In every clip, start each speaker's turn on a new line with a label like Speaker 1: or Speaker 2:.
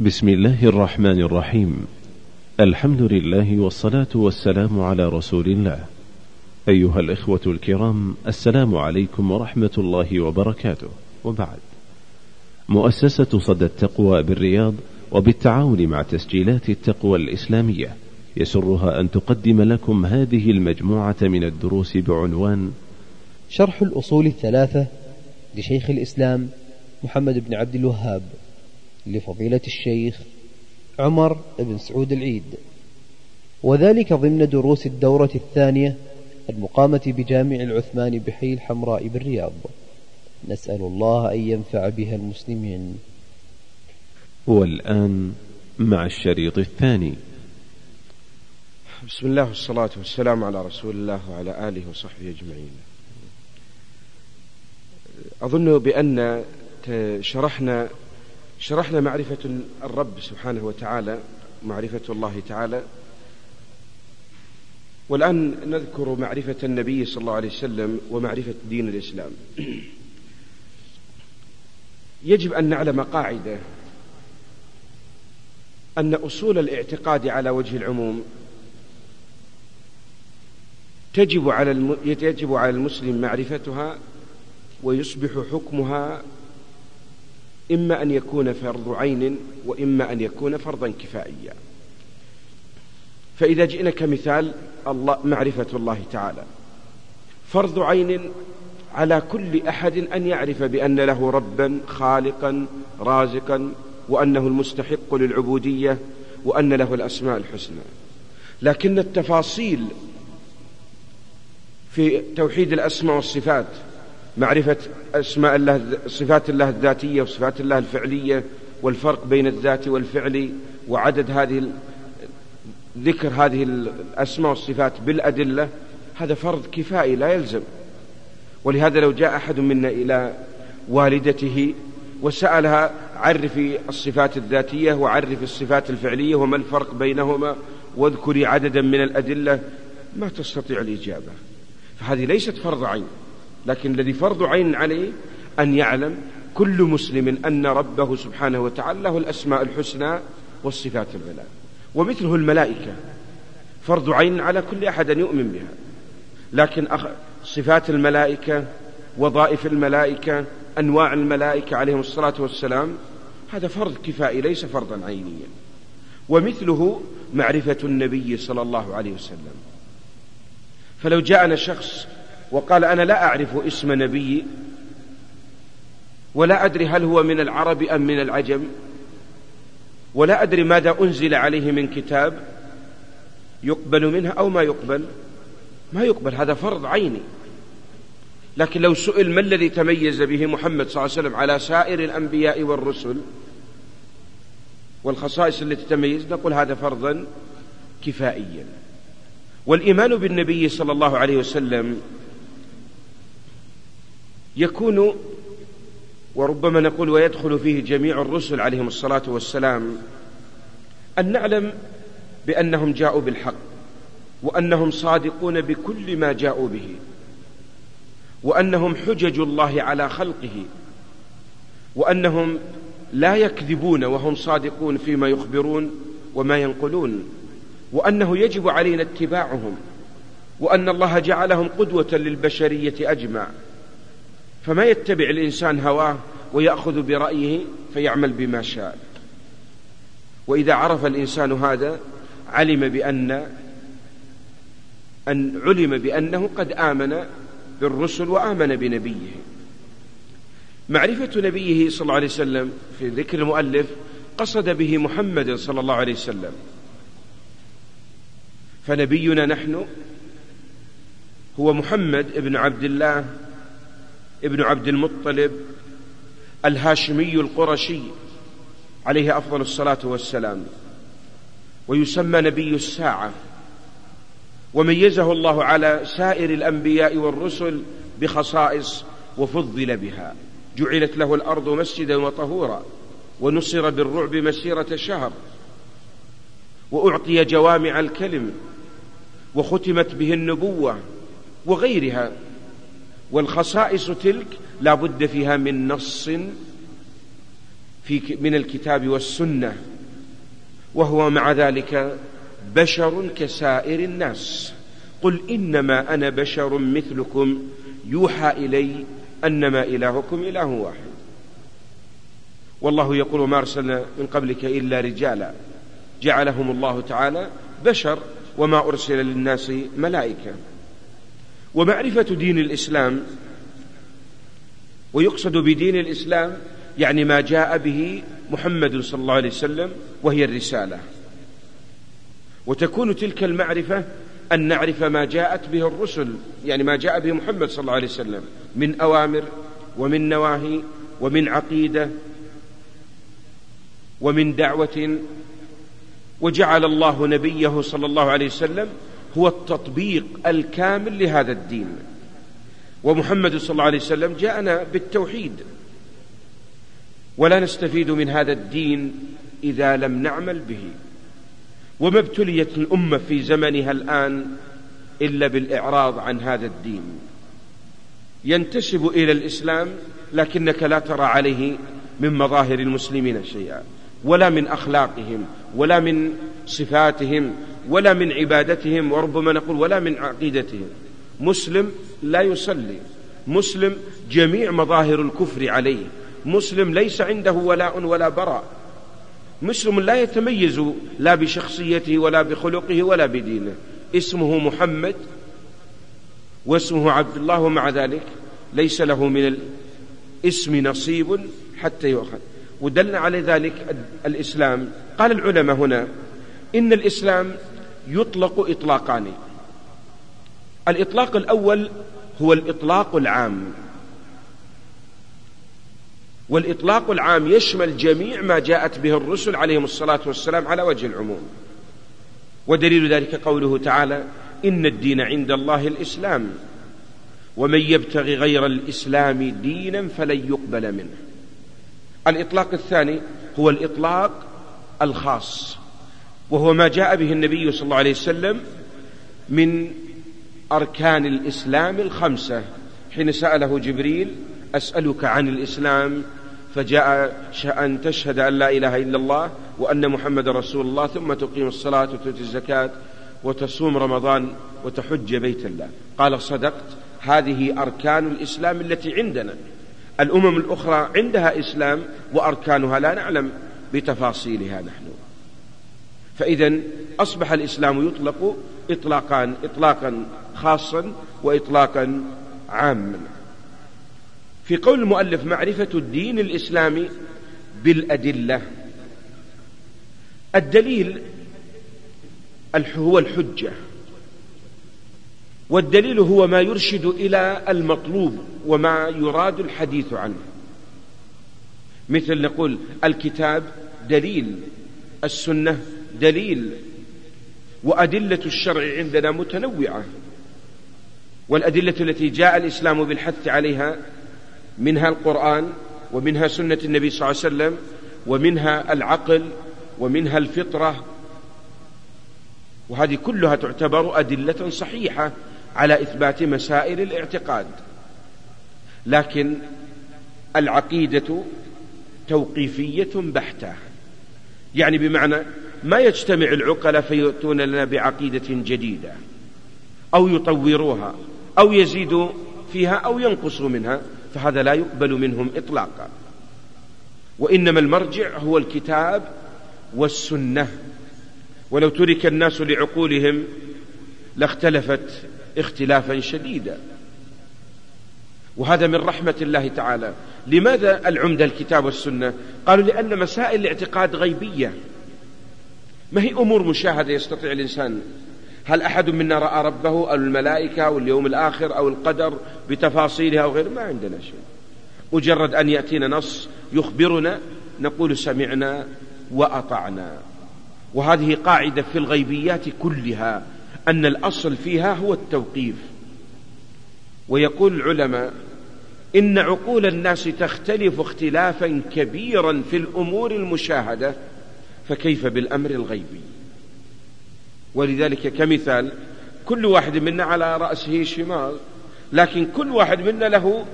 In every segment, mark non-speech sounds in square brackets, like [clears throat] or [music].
Speaker 1: بسم الله الرحمن الرحيم. الحمد لله والصلاة والسلام على رسول الله. أيها الإخوة الكرام السلام عليكم ورحمة الله وبركاته. وبعد. مؤسسة صدى التقوى بالرياض وبالتعاون مع تسجيلات التقوى الإسلامية يسرها أن تقدم لكم هذه المجموعة من الدروس بعنوان
Speaker 2: شرح الأصول الثلاثة لشيخ الإسلام محمد بن عبد الوهاب. لفضيلة الشيخ عمر بن سعود العيد. وذلك ضمن دروس الدورة الثانية المقامة بجامع العثمان بحي الحمراء بالرياض. نسأل الله أن ينفع بها المسلمين.
Speaker 1: والآن مع الشريط الثاني.
Speaker 3: بسم الله والصلاة والسلام على رسول الله وعلى آله وصحبه أجمعين. أظن بأن شرحنا شرحنا معرفة الرب سبحانه وتعالى معرفة الله تعالى والآن نذكر معرفة النبي صلى الله عليه وسلم ومعرفة دين الإسلام يجب أن نعلم قاعدة أن أصول الاعتقاد على وجه العموم تجب على. يجب على المسلم معرفتها ويصبح حكمها إما أن يكون فرض عين وإما أن يكون فرضا كفائيا. فإذا جئنا كمثال الله معرفة الله تعالى. فرض عين على كل أحد أن يعرف بأن له ربا خالقا رازقا وأنه المستحق للعبودية وأن له الأسماء الحسنى. لكن التفاصيل في توحيد الأسماء والصفات معرفة أسماء الله صفات الله الذاتية وصفات الله الفعلية والفرق بين الذات والفعل وعدد هذه ذكر هذه الأسماء والصفات بالأدلة هذا فرض كفائي لا يلزم. ولهذا لو جاء أحد منا إلى والدته وسألها عرفي الصفات الذاتية وعرفي الصفات الفعلية وما الفرق بينهما واذكري عددا من الأدلة. ما تستطيع الإجابة. فهذه ليست فرض عين. لكن الذي فرض عين عليه أن يعلم كل مسلم أن ربه سبحانه وتعالى له الأسماء الحسنى والصفات العلى. ومثله الملائكة. فرض عين على كل أحد أن يؤمن بها. لكن صفات الملائكة وظائف الملائكة أنواع الملائكة عليهم الصلاة والسلام هذا فرض كفائي ليس فرضا عينيا. ومثله معرفة النبي صلى الله عليه وسلم. فلو جاءنا شخص وقال أنا لا أعرف اسم نبي ولا أدري هل هو من العرب أم من العجم ولا أدري ماذا أنزل عليه من كتاب يقبل منها أو ما يقبل. ما يقبل هذا فرض عيني. لكن لو سئل ما الذي تميز به محمد صلى الله عليه وسلم على سائر الأنبياء والرسل والخصائص التي تميز نقول هذا فرضا كفائيا. والإيمان بالنبي صلى الله عليه وسلم يكون وربما نقول ويدخل فيه جميع الرسل عليهم الصلاة والسلام أن نعلم بأنهم جاءوا بالحق وأنهم صادقون بكل ما جاءوا به وأنهم حجج الله على خلقه وأنهم لا يكذبون وهم صادقون فيما يخبرون وما ينقلون وأنه يجب علينا اتباعهم وأن الله جعلهم قدوة للبشرية أجمع فما يتبع الإنسان هواه ويأخذ برأيه فيعمل بما شاء. وإذا عرف الإنسان هذا علم بأن أن علم بأنه قد آمن بالرسل وآمن بنبيه. معرفة نبيه صلى الله عليه وسلم في ذكر المؤلف قصد به محمد صلى الله عليه وسلم. فنبينا نحن هو محمد ابن عبد الله ابن عبد المطلب الهاشمي القرشي عليه أفضل الصلاة والسلام ويسمى نبي الساعة وميزه الله على سائر الأنبياء والرسل بخصائص وفضل بها. جعلت له الأرض مسجدا وطهورا ونصر بالرعب مسيرة شهر وأعطي جوامع الكلم وختمت به النبوة وغيرها. والخصائص تلك لا بد فيها من نص في من الكتاب والسنة وهو مع ذلك بشر كسائر الناس. قل إنما أنا بشر مثلكم يوحى إلي أنما إلهكم إله واحد. والله يقول ما أرسلنا من قبلك إلا رجالا جعلهم الله تعالى بشر وما أرسل للناس ملائكة. ومعرفة دين الإسلام ويقصد بدين الإسلام يعني ما جاء به محمد صلى الله عليه وسلم وهي الرسالة. وتكون تلك المعرفة أن نعرف ما جاءت به الرسل يعني ما جاء به محمد صلى الله عليه وسلم من أوامر ومن نواهي ومن عقيدة ومن دعوة وجعل الله نبيه صلى الله عليه وسلم هو التطبيق الكامل لهذا الدين. ومحمد صلى الله عليه وسلم جاءنا بالتوحيد. ولا نستفيد من هذا الدين إذا لم نعمل به. وما ابتليت الأمة في زمنها الآن إلا بالإعراض عن هذا الدين. ينتسب إلى الإسلام لكنك لا ترى عليه من مظاهر المسلمين شيئا. ولا من أخلاقهم ولا من صفاتهم ولا من عبادتهم وربما نقول ولا من عقيدتهم. مسلم لا يصلي. مسلم جميع مظاهر الكفر عليه. مسلم ليس عنده ولاء ولا براء. مسلم لا يتميز لا بشخصيته ولا بخلقه ولا بدينه. اسمه محمد واسمه عبد الله ومع ذلك ليس له من الاسم نصيب حتى يؤخذ. ودل على ذلك الإسلام. قال العلماء هنا إن الإسلام يطلق إطلاقان. الإطلاق الأول هو الإطلاق العام. والإطلاق العام يشمل جميع ما جاءت به الرسل عليهم الصلاة والسلام على وجه العموم. ودليل ذلك قوله تعالى إن الدين عند الله الإسلام. ومن يبتغي غير الإسلام دينا فلن يقبل منه. الإطلاق الثاني هو الإطلاق الخاص وهو ما جاء به النبي صلى الله عليه وسلم من أركان الإسلام الخمسة. حين سأله جبريل أسألك عن الإسلام فجاء أن تشهد أن لا إله إلا الله وأن محمد رسول الله ثم تقيم الصلاة وتؤتي الزكاة وتصوم رمضان وتحج بيت الله. قال صدقت. هذه أركان الإسلام التي عندنا. الأمم الأخرى عندها إسلام وأركانها لا نعلم بتفاصيلها نحن. فإذا أصبح الإسلام يطلق إطلاقان إطلاقا خاصا وإطلاقا عاما. في قول المؤلف معرفة الدين الإسلامي بالأدلة. الدليل هو الحجة. والدليل هو ما يرشد إلى المطلوب وما يراد الحديث عنه. مثل نقول الكتاب دليل السنة دليل وأدلة الشرع عندنا متنوعة. والأدلة التي جاء الإسلام بالحث عليها منها القرآن ومنها سنة النبي صلى الله عليه وسلم ومنها العقل ومنها الفطرة. وهذه كلها تعتبر أدلة صحيحة على إثبات مسائل الاعتقاد. لكن العقيدة توقيفية بحتة. يعني بمعنى ما يجتمع العقلاء فيأتون لنا بعقيدة جديدة. أو يطوروها. أو يزيدوا فيها أو ينقصوا منها. فهذا لا يقبل منهم إطلاقا. وإنما المرجع هو الكتاب والسنة. ولو ترك الناس لعقولهم لاختلفت اختلافا شديدا. وهذا من رحمة الله تعالى. لماذا العمدة الكتاب والسنة؟ قالوا لأن مسائل الاعتقاد غيبية. ما هي أمور مشاهدة يستطيع الإنسان؟ هل أحد منا رأى ربه أو الملائكة أو اليوم الآخر أو القدر بتفاصيلها أو غير ما عندنا شيء. مجرد أن يأتينا نص يخبرنا نقول سمعنا وأطعنا. وهذه قاعدة في الغيبيات كلها. أن الأصل فيها هو التوقيف. ويقول العلماء إن عقول الناس تختلف اختلافا كبيرا في الأمور المشاهدة فكيف بالأمر الغيبي؟ ولذلك كمثال كل واحد منا على رأسه شماغ لكن كل واحد منا له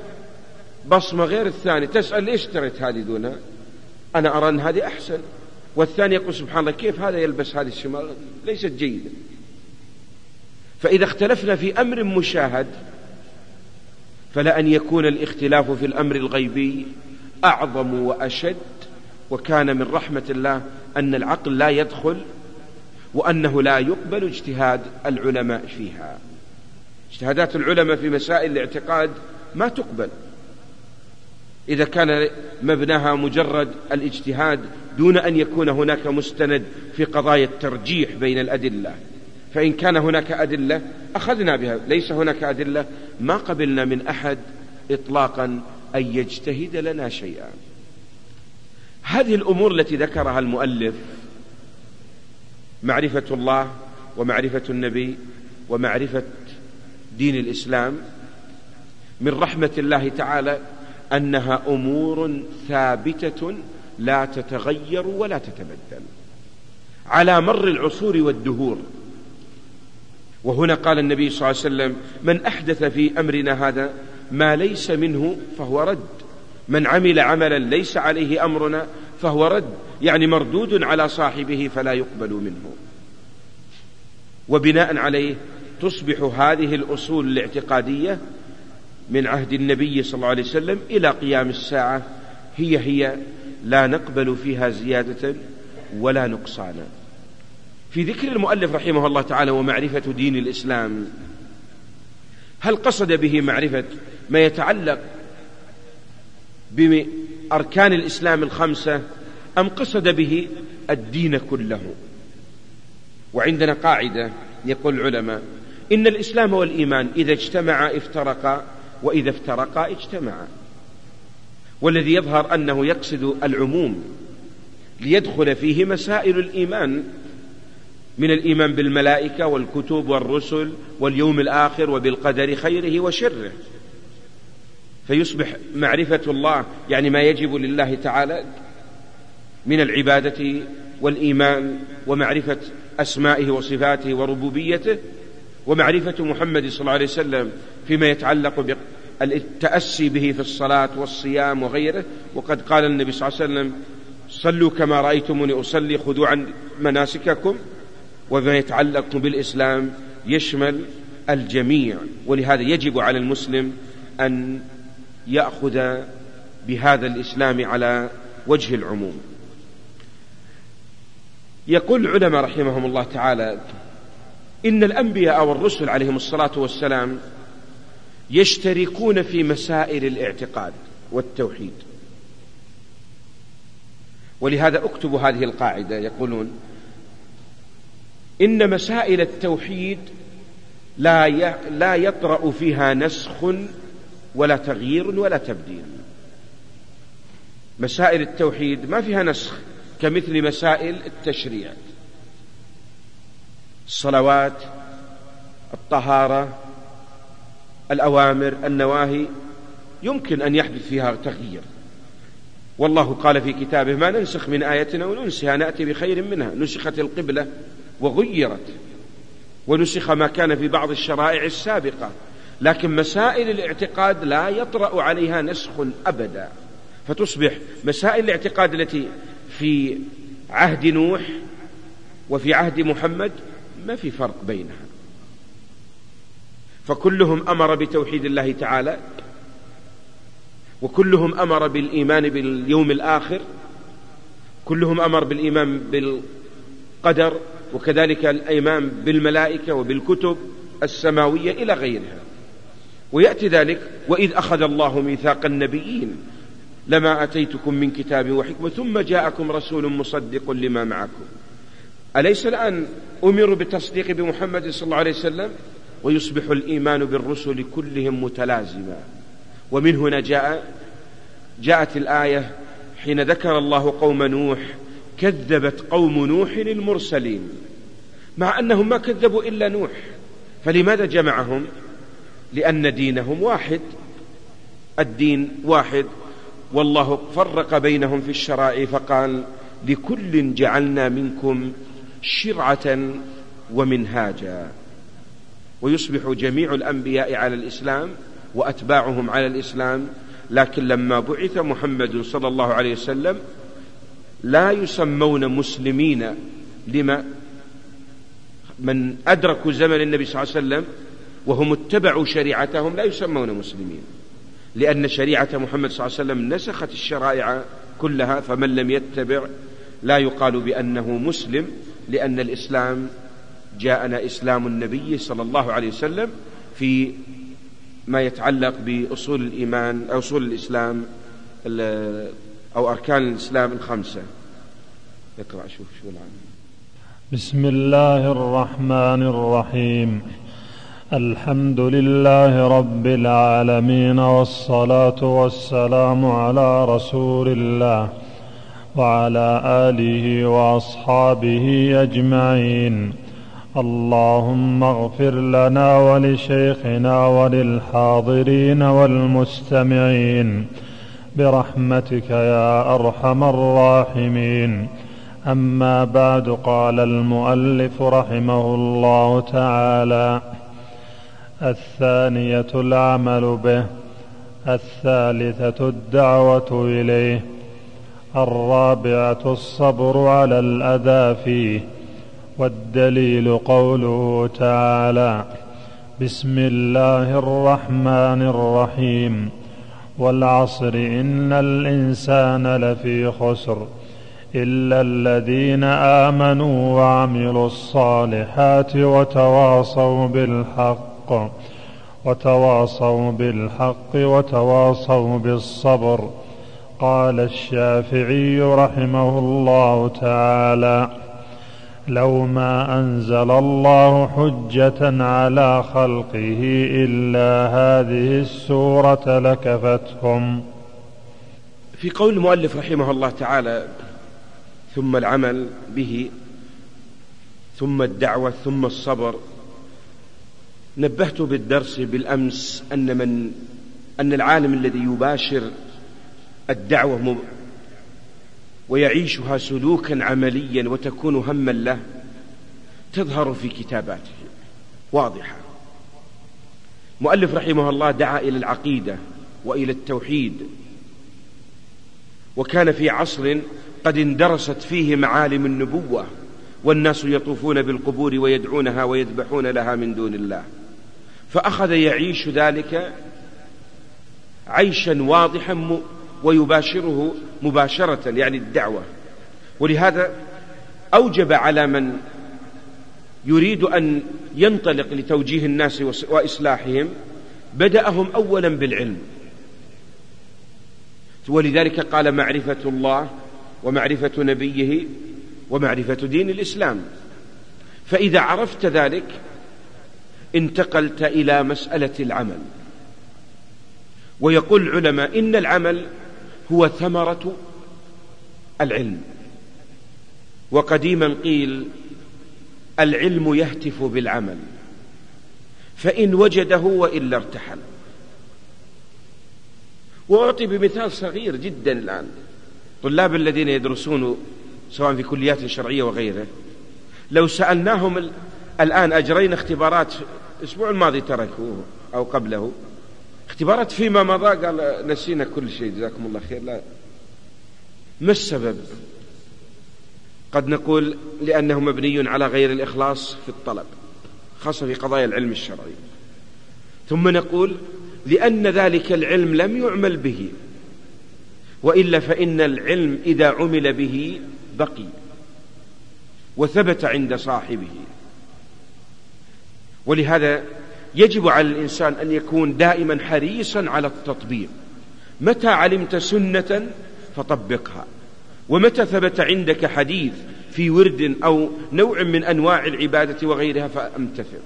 Speaker 3: بصمة غير الثاني تسأل ليش اشتريت هذه دونها أنا أرى أن هذه أحسن. والثاني يقول سبحان الله كيف هذا يلبس هذه الشماغ ليست جيدة. فإذا اختلفنا في أمر مشاهد فلا أن يكون الاختلاف في الأمر الغيبي أعظم وأشد. وكان من رحمة الله أن العقل لا يدخل وأنه لا يقبل اجتهاد العلماء فيها. اجتهادات العلماء في مسائل الاعتقاد ما تقبل. إذا كان مبناها مجرد الاجتهاد دون أن يكون هناك مستند في قضايا الترجيح بين الأدلة. فإن كان هناك أدلة أخذنا بها ليس هناك أدلة. ما قبلنا من أحد إطلاقا أن يجتهد لنا شيئا. هذه الأمور التي ذكرها المؤلف معرفة الله ومعرفة النبي ومعرفة دين الإسلام من رحمة الله تعالى أنها أمور ثابتة لا تتغير ولا تتبدل. على مر العصور والدهور وهنا قال النبي صلى الله عليه وسلم من أحدث في أمرنا هذا ما ليس منه فهو رد. من عمل عملا ليس عليه أمرنا فهو رد. يعني مردود على صاحبه فلا يقبل منه. وبناء عليه تصبح هذه الأصول الاعتقادية من عهد النبي صلى الله عليه وسلم إلى قيام الساعة هي هي لا نقبل فيها زيادة ولا نقصانا في ذكر المؤلف رحمه الله تعالى ومعرفة دين الإسلام. هل قصد به معرفة ما يتعلق بأركان الإسلام الخمسة أم قصد به الدين كله؟ وعندنا قاعدة يقول العلماء إن الإسلام والإيمان إذا اجتمعا افترقا وإذا افترقا اجتمعا. والذي يظهر أنه يقصد العموم ليدخل فيه مسائل الإيمان من الإيمان بالملائكة والكتب والرسل واليوم الآخر وبالقدر خيره وشره. فيصبح معرفة الله يعني ما يجب لله تعالى من العبادة والإيمان ومعرفة أسمائه وصفاته وربوبيته. ومعرفة محمد صلى الله عليه وسلم فيما يتعلق بالتأسي به في الصلاة والصيام وغيره. وقد قال النبي صلى الله عليه وسلم صلوا كما رأيتموني أصلي خذوا عن مناسككم. وما يتعلق بالإسلام يشمل الجميع ولهذا يجب على المسلم أن يأخذ بهذا الإسلام على وجه العموم. يقول العلماء رحمهم الله تعالى إن الأنبياء والرسل عليهم الصلاة والسلام يشتركون في مسائل الاعتقاد والتوحيد. ولهذا اكتبوا هذه القاعدة يقولون إن مسائل التوحيد لا لا يطرأ فيها نسخ ولا تغيير ولا تبديل. مسائل التوحيد ما فيها نسخ كمثل مسائل التشريع الصلوات الطهارة الأوامر النواهي يمكن أن يحدث فيها تغيير. والله قال في كتابه ما ننسخ من آية أو ننسها نأتي بخير منها. نسخت القبلة. وغيرت ونسخ ما كان في بعض الشرائع السابقة لكن مسائل الاعتقاد لا يطرأ عليها نسخ أبدا. فتصبح مسائل الاعتقاد التي في عهد نوح وفي عهد محمد ما في فرق بينها. فكلهم أمر بتوحيد الله تعالى وكلهم أمر بالإيمان باليوم الآخر كلهم أمر بالإيمان بالقدر وكذلك الإيمان بالملائكة وبالكتب السماوية إلى غيرها. ويأتي ذلك وإذ أخذ الله ميثاق النبيين لما أتيتكم من كتاب وحكمة ثم جاءكم رسول مصدق لما معكم. أليس الآن امروا بالتصديق بمحمد صلى الله عليه وسلم؟ ويصبح الإيمان بالرسل كلهم متلازما. ومن هنا جاء جاءت الآية حين ذكر الله قوم نوح كذبت قوم نوح المرسلين مع أنهم ما كذبوا إلا نوح. فلماذا جمعهم؟ لأن دينهم واحد الدين واحد. والله فرق بينهم في الشرائع فقال لكل جعلنا منكم شرعة ومنهاجا. ويصبح جميع الأنبياء على الإسلام وأتباعهم على الإسلام لكن لما بعث محمد صلى الله عليه وسلم لا يسمون مسلمين. لما؟ من أدركوا زمن النبي صلى الله عليه وسلم وهم اتبعوا شريعتهم لا يسمون مسلمين. لأن شريعة محمد صلى الله عليه وسلم نسخت الشرائع كلها فمن لم يتبع لا يقال بأنه مسلم لأن الإسلام جاءنا إسلام النبي صلى الله عليه وسلم في ما يتعلق بأصول الإيمان أصول الإسلام أو أركان الإسلام الخمسة. اقرأ شوف شو العام
Speaker 4: بسم الله الرحمن الرحيم. الحمد لله رب العالمين والصلاة والسلام على رسول الله وعلى آله وأصحابه أجمعين. اللهم اغفر لنا ولشيخنا وللحاضرين والمستمعين. برحمتك يا أرحم الراحمين. أما بعد قال المؤلف رحمه الله تعالى الثانية العمل به الثالثة الدعوة إليه الرابعة الصبر على الأذى فيه والدليل قوله تعالى بسم الله الرحمن الرحيم. والعصر إن الإنسان لفي خسر إلا الذين آمنوا وعملوا الصالحات وتواصوا بالحق وتواصوا بالحق وتواصوا بالصبر. قال الشافعي رحمه الله تعالى لو ما أنزل الله حجة على خلقه إلا هذه السورة لكفتهم.
Speaker 3: في قول المؤلف رحمه الله تعالى ثم العمل به ثم الدعوة ثم الصبر نبهت بالدرس بالأمس أن من أن العالم الذي يباشر الدعوة ويعيشها سلوكا عمليا وتكون هما له تظهر في كتاباته. واضحة. مؤلف رحمه الله دعا إلى العقيدة وإلى التوحيد. وكان في عصر قد اندرست فيه معالم النبوة والناس يطوفون بالقبور ويدعونها ويذبحون لها من دون الله. فأخذ يعيش ذلك عيشا واضحا ويباشره مباشرة يعني الدعوة. ولهذا أوجب على من يريد أن ينطلق لتوجيه الناس وإصلاحهم بدأهم أولا بالعلم. ولذلك قال معرفة الله ومعرفة نبيه ومعرفة دين الإسلام. فإذا عرفت ذلك انتقلت إلى مسألة العمل. ويقول العلماء إن العمل هو ثمرة العلم. وقديما قيل العلم يهتف بالعمل فإن وجده وإلا ارتحل. وأعطي بمثال صغير جدا الآن. طلاب الذين يدرسون سواء في كليات شرعية وغيره لو سألناهم الآن أجرينا اختبارات الأسبوع الماضي تركوه أو قبله اختبارات فيما مضى قال نسينا كل شيء جزاكم الله خير. لا. ما السبب؟ قد نقول لأنه مبني على غير الإخلاص في الطلب خاصة في قضايا العلم الشرعي. ثم نقول لأن ذلك العلم لم يعمل به وإلا فإن العلم إذا عمل به بقي وثبت عند صاحبه. ولهذا يجب على الإنسان أن يكون دائما حريصا على التطبيق. متى علمت سنة فطبقها. ومتى ثبت عندك حديث في ورد أو نوع من أنواع العبادة وغيرها فأمتثل.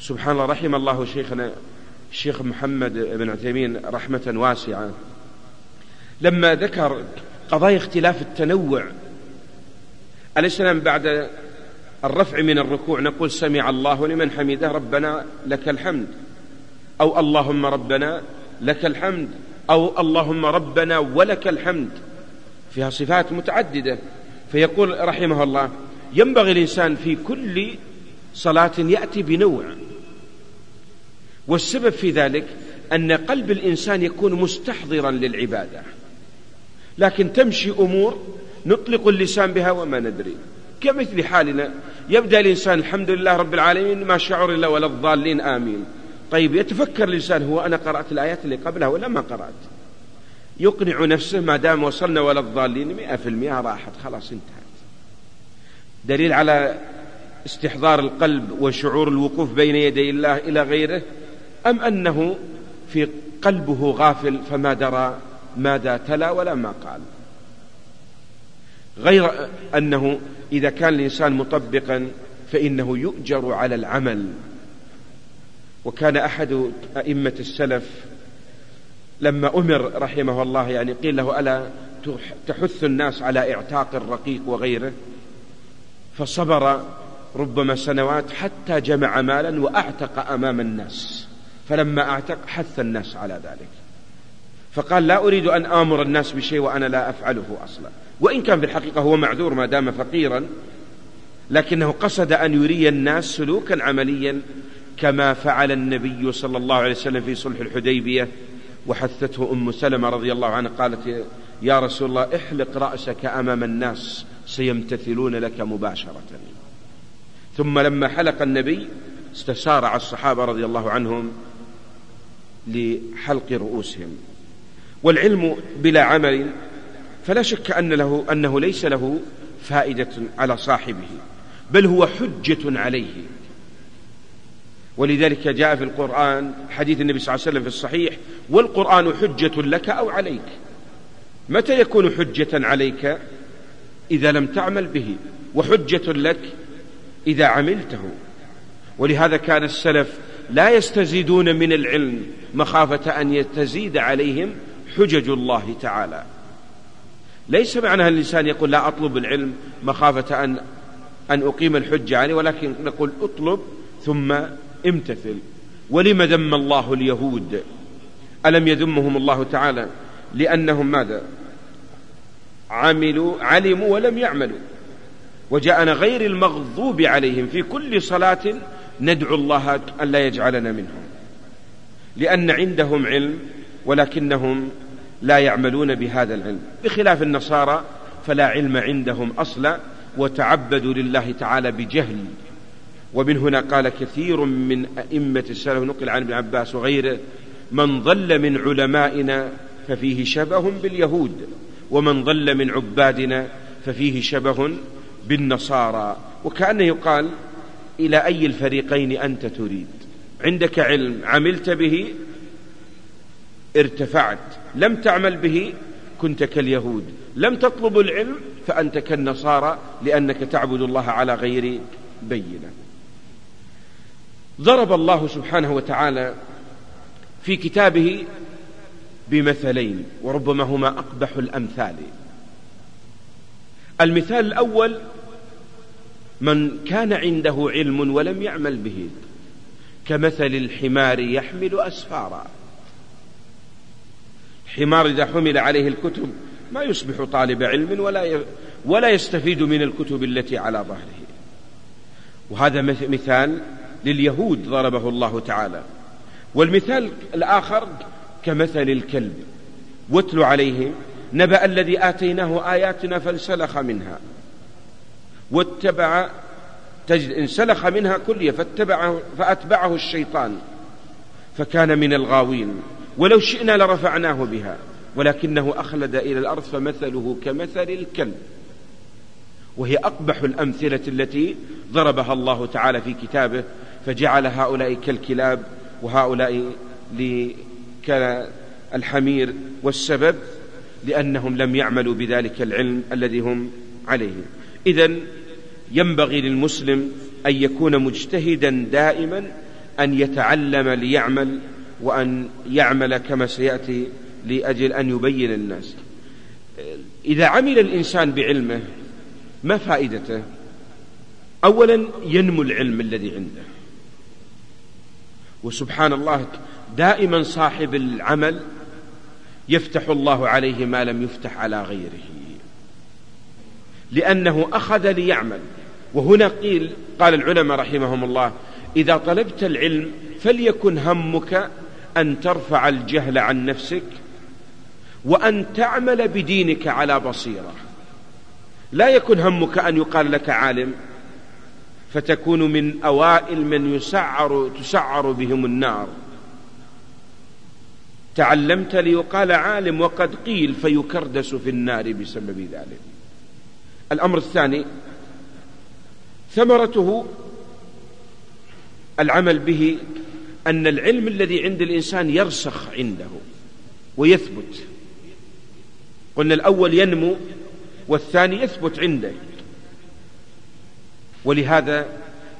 Speaker 3: سبحان الله رحم الله شيخنا الشيخ محمد بن عثيمين رحمة واسعة. لما ذكر قضايا اختلاف التنوع الإسلام بعد الرفع من الركوع نقول سمع الله لمن حمده ربنا لك الحمد. أو اللهم ربنا لك الحمد. أو اللهم ربنا ولك الحمد. فيها صفات متعددة. فيقول رحمه الله ينبغي الإنسان في كل صلاة يأتي بنوع. والسبب في ذلك أن قلب الإنسان يكون مستحضرا للعبادة. لكن تمشي أمور نطلق اللسان بها وما ندري. كمثل حالنا. يبدأ الإنسان الحمد لله رب العالمين ما شعر إلا ولا الضالين آمين. طيب يتفكر الإنسان هو أنا قرأت الآيات اللي قبلها ولا ما قرأت؟ يقنع نفسه ما دام وصلنا ولا الضالين مئة في المئة راحت خلاص انتهت. دليل على استحضار القلب وشعور الوقوف بين يدي الله إلى غيره أم أنه في قلبه غافل فما درى ماذا تلا ولا ما قال؟ غير أنه إذا كان الإنسان مطبقا فإنه يؤجر على العمل. وكان أحد أئمة السلف لما أمر رحمه الله يعني قيل له ألا تحث الناس على إعتاق الرقيق وغيره؟ فصبر ربما سنوات حتى جمع مالا وأعتق أمام الناس. فلما أعتق حث الناس على ذلك. فقال لا أريد أن آمر الناس بشيء وأنا لا أفعله أصلا. وإن كان في الحقيقة هو معذور ما دام فقيرا لكنه قصد أن يري الناس سلوكا عمليا كما فعل النبي صلى الله عليه وسلم في صلح الحديبية. وحثته أم سلمة رضي الله عنها قالت يا رسول الله احلق رأسك أمام الناس سيمتثلون لك مباشرة. ثم لما حلق النبي استسارع الصحابة رضي الله عنهم لحلق رؤوسهم. والعلم بلا عمل فلا شك أن له أنه ليس له فائدة على صاحبه بل هو حجة عليه. ولذلك جاء في القرآن حديث النبي صلى الله عليه وسلم في الصحيح والقرآن حجة لك أو عليك؟ متى يكون حجة عليك؟ إذا لم تعمل به وحجة لك إذا عملته. ولهذا كان السلف لا يستزيدون من العلم مخافة أن يتزيد عليهم حجج الله تعالى. ليس معنى الإنسان يقول لا أطلب العلم مخافة أن أن أقيم الحجة عليه ولكن نقول اطلب ثم امتثل. ولم ذم الله اليهود؟ ألم يذمهم الله تعالى لأنهم ماذا؟ عملوا علموا ولم يعملوا. وجاءنا غير المغضوب عليهم في كل صلاة ندعو الله أن لا يجعلنا منهم. لأن عندهم علم ولكنهم لا يعملون بهذا العلم. بخلاف النصارى فلا علم عندهم أصلا وتعبدوا لله تعالى بجهل. ومن هنا قال كثير من أئمة السلف نقل عن ابن عباس وغيره من ضل من علمائنا ففيه شبه باليهود ومن ضل من عبادنا ففيه شبه بالنصارى. وكأنه يقال إلى أي الفريقين أنت تريد؟ عندك علم عملت به ارتفعت. لم تعمل به كنت كاليهود. لم تطلب العلم فأنت كالنصارى لأنك تعبد الله على غير بينة. ضرب الله سبحانه وتعالى في كتابه بمثلين وربما هما أقبح الأمثال. المثال الأول من كان عنده علم ولم يعمل به كمثل الحمار يحمل أسفارا. حمار إذا حمل عليه الكتب ما يصبح طالب علم ولا ولا يستفيد من الكتب التي على ظهره. وهذا مثال لليهود ضربه الله تعالى. والمثال الآخر كمثل الكلب. واتل عليهم نبأ الذي آتيناه آياتنا فانسلخ منها. واتبع تجد انسلخ منها كلية فاتبعه فأتبعه الشيطان. فكان من الغاوين. ولو شئنا لرفعناه بها. ولكنه أخلد إلى الأرض فمثله كمثل الكلب. وهي أقبح الأمثلة التي ضربها الله تعالى في كتابه فجعل هؤلاء كالكلاب وهؤلاء كالحمير والسبب لأنهم لم يعملوا بذلك العلم الذي هم عليه. إذا ينبغي للمسلم أن يكون مجتهدا دائما أن يتعلم ليعمل وأن يعمل كما سيأتي لأجل أن يبين الناس. إذا عمل الإنسان بعلمه ما فائدته؟ أولا ينمو العلم الذي عنده. وسبحان الله دائما صاحب العمل يفتح الله عليه ما لم يفتح على غيره. لأنه أخذ ليعمل. وهنا قيل قال العلماء رحمهم الله إذا طلبت العلم فليكن همك أن ترفع الجهل عن نفسك وأن تعمل بدينك على بصيرة. لا يكن همك أن يقال لك عالم فتكون من أوائل من يسعر تسعر بهم النار. تعلمت ليقال عالم وقد قيل فيكردس في النار بسبب ذلك. الأمر الثاني ثمرته العمل به أن العلم الذي عند الإنسان يرسخ عنده ويثبت. قلنا الأول ينمو والثاني يثبت عنده. ولهذا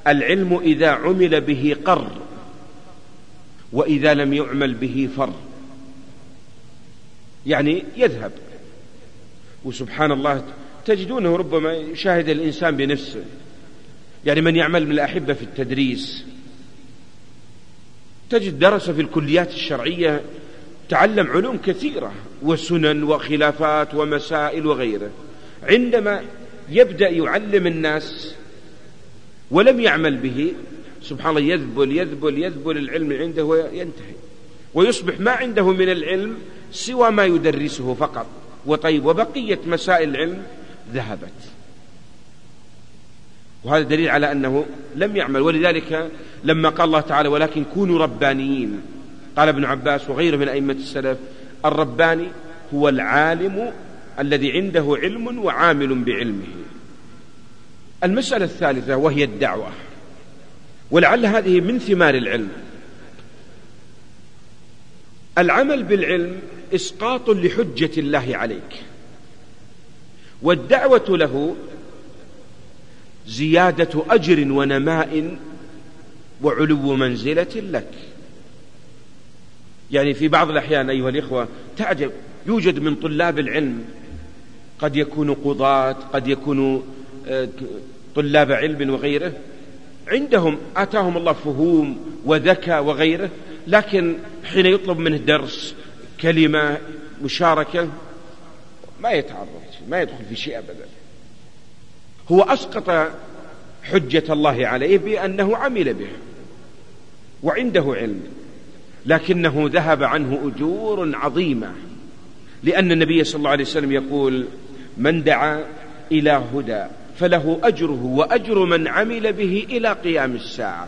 Speaker 3: العلم إذا عمل به قر وإذا لم يعمل به فر. يعني يذهب. وسبحان الله تجدونه ربما يشاهد الإنسان بنفسه. يعني من يعمل من الأحبة في التدريس. تجد درس في الكليات الشرعية تعلم علوم كثيرة وسنن وخلافات ومسائل وغيره. عندما يبدأ يعلم الناس ولم يعمل به سبحان الله يذبل يذبل يذبل العلم عنده وينتهي. ويصبح ما عنده من العلم سوى ما يدرسه فقط. وطيب وبقية مسائل العلم ذهبت. وهذا دليل على أنه لم يعمل. ولذلك لما قال الله تعالى ولكن كونوا ربانيين قال ابن عباس وغيره من أئمة السلف الرباني هو العالم الذي عنده علم وعامل بعلمه. المسألة الثالثة وهي الدعوة ولعل هذه من ثمار العلم. العمل بالعلم إسقاط لحجة الله عليك والدعوة له زيادة أجر ونماء وعلو منزلة لك. يعني في بعض الأحيان أيها الإخوة تعجب يوجد من طلاب العلم قد يكونوا قضاة قد يكونوا آه، طلاب علم وغيره عندهم آتاهم الله فهوم وذكاء وغيره لكن حين يطلب منه درس كلمة مشاركة ما يتعرض ما يدخل في شيء أبدا. هو أسقط حجة الله عليه بأنه عمل به وعنده علم لكنه ذهب عنه أجور عظيمة لأن النبي صلى الله عليه وسلم يقول من دعا إلى هدى فله أجره وأجر من عمل به إلى قيام الساعة.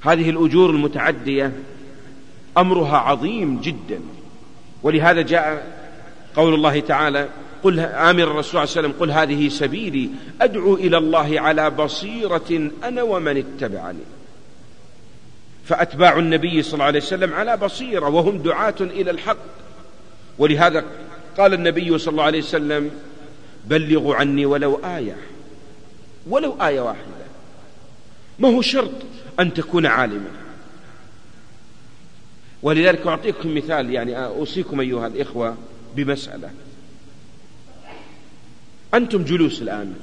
Speaker 3: هذه الأجور المتعدية أمرها عظيم جدا ولهذا جاء قول الله تعالى قل آمر الرسول صلى الله عليه وسلم قل هذه سبيلي. أدعو إلى الله على بصيرة أنا ومن اتبعني. فأتباع النبي صلى الله عليه وسلم على بصيرة وهم دعاة إلى الحق. ولهذا قال النبي صلى الله عليه وسلم بلغوا عني ولو آية ولو آية واحدة. ما هو شرط أن تكون عالما. ولذلك أعطيكم مثال يعني أوصيكم أيها الإخوة بمسألة. أنتم جلوس الآن.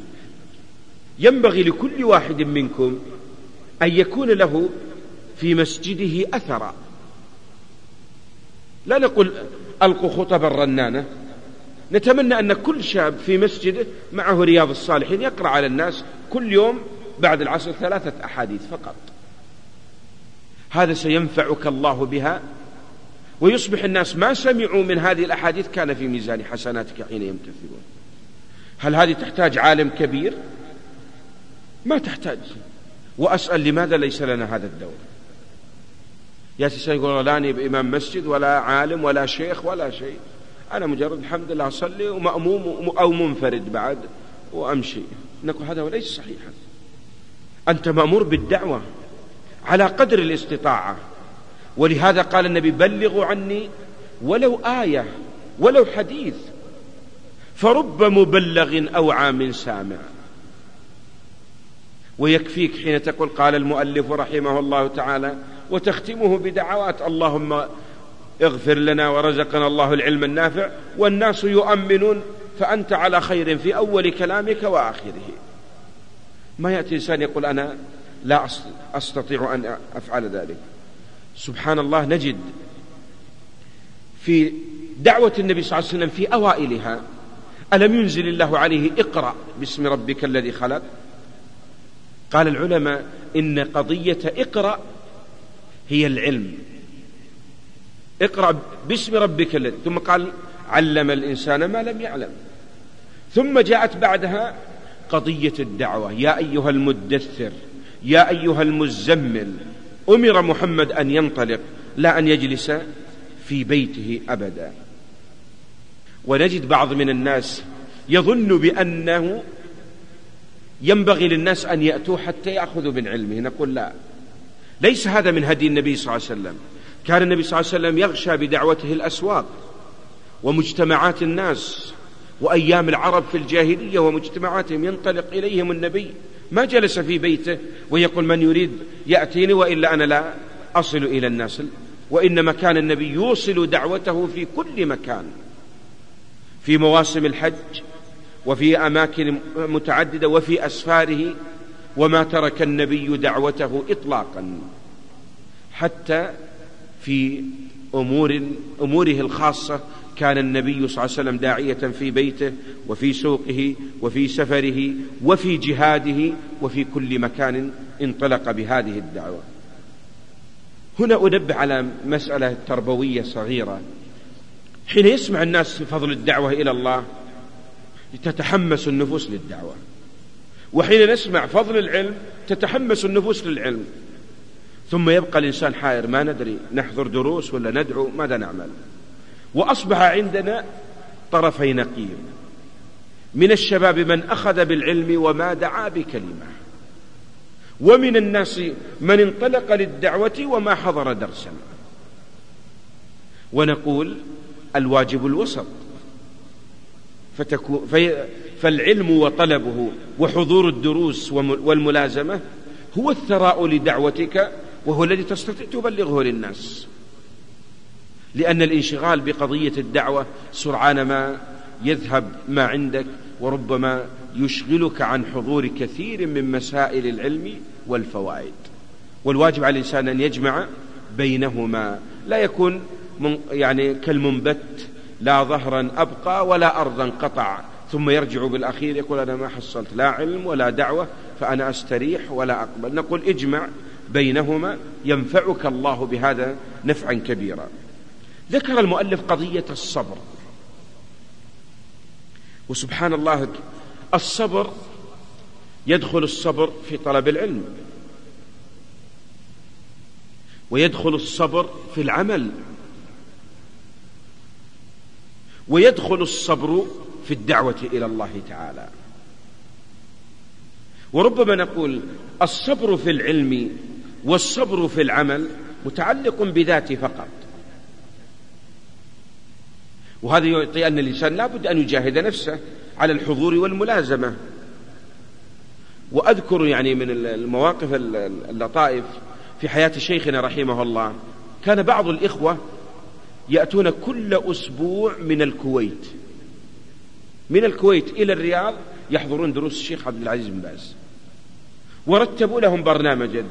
Speaker 3: ينبغي لكل واحد منكم أن يكون له في مسجده أثرا. لا نقول ألقوا خطب الرنانة. نتمنى أن كل شاب في مسجده معه رياض الصالحين يقرأ على الناس كل يوم بعد العصر ثلاثة أحاديث فقط. هذا سينفعك الله بها ويصبح الناس ما سمعوا من هذه الأحاديث كان في ميزان حسناتك حين يمتثلون. هل هذه تحتاج عالم كبير؟ ما تحتاج. وأسأل لماذا ليس لنا هذا الدور؟ يأتي إنسان يقول لا أنا بإمام مسجد ولا عالم ولا شيخ ولا شيء. أنا مجرد الحمد لله أصلي ومأموم أو منفرد بعد وأمشي. نقول هذا ليس صحيحا أنت مأمور بالدعوة على قدر الاستطاعة. ولهذا قال النبي بلغوا عني ولو آية ولو حديث. فرب مبلغ أوعى من سامع. ويكفيك حين تقول قال المؤلف رحمه الله تعالى وتختمه بدعوات اللهم اغفر لنا ورزقنا الله العلم النافع والناس يؤمنون فأنت على خير في أول كلامك وآخره. ما يأتي إنسان يقول أنا لا أستطيع أن أفعل ذلك. سبحان الله نجد في دعوة النبي صلى الله عليه وسلم في أوائلها ألم ينزل الله عليه اقرأ باسم ربك الذي خلق؟ قال العلماء إن قضية اقرأ هي العلم. اقرأ باسم ربك الذي ثم قال علم الإنسان ما لم يعلم. ثم جاءت بعدها قضية الدعوة. يا أيها المدثر يا أيها المزمل أمر محمد أن ينطلق لا أن يجلس في بيته أبدا. ونجد بعض من الناس يظن بأنه ينبغي للناس أن يأتوا حتى يأخذوا من علمه. نقول لا. ليس هذا من هدي النبي صلى الله عليه وسلم. كان النبي صلى الله عليه وسلم يغشى بدعوته الأسواق ومجتمعات الناس وأيام العرب في الجاهلية ومجتمعاتهم ينطلق إليهم النبي. ما جلس في بيته ويقول من يريد يأتيني وإلا أنا لا أصل إلى الناس. وإنما كان النبي يوصل دعوته في كل مكان. في مواسم الحج وفي أماكن متعددة وفي أسفاره وما ترك النبي دعوته إطلاقا. حتى في أمور أموره الخاصة كان النبي صلى الله عليه وسلم داعية في بيته وفي سوقه وفي سفره وفي جهاده وفي كل مكان انطلق بهذه الدعوة. هنا أنبه على مسألة تربوية صغيرة. حين يسمع الناس فضل الدعوة إلى الله تتحمس النفوس للدعوة. وحين نسمع فضل العلم تتحمس النفوس للعلم. ثم يبقى الإنسان حائر ما ندري نحضر دروس ولا ندعو ماذا نعمل؟ وأصبح عندنا طرفي نقيض من الشباب من أخذ بالعلم وما دعا بكلمة. ومن الناس من انطلق للدعوة وما حضر درسا. ونقول الواجب الوسط. فتكون في فالعلم وطلبه وحضور الدروس والملازمة هو الثراء لدعوتك وهو الذي تستطيع تبلغه للناس. لأن الانشغال بقضية الدعوة سرعان ما يذهب ما عندك وربما يشغلك عن حضور كثير من مسائل العلم والفوائد. والواجب على الإنسان أن يجمع بينهما. لا يكون يعني كالمنبت لا ظهرا أبقى ولا أرضا قطع. ثم يرجع بالأخير يقول أنا ما حصلت لا علم ولا دعوة فأنا أستريح ولا أقبل. نقول اجمع بينهما ينفعك الله بهذا نفعا كبيرا. ذكر المؤلف قضية الصبر. وسبحان الله الصبر يدخل الصبر في طلب العلم. ويدخل الصبر في العمل. ويدخل الصبر في الدعوة إلى الله تعالى. وربما نقول الصبر في العلم والصبر في العمل متعلق بذاته فقط. وهذا يعطي أن الإنسان لا بد أن يجاهد نفسه على الحضور والملازمة. وأذكر يعني من المواقف اللطائف في حياة شيخنا رحمه الله. كان بعض الإخوة يأتون كل أسبوع من الكويت. من الكويت إلى الرياض يحضرون دروس الشيخ عبد العزيز بن باز. ورتبوا لهم برنامجا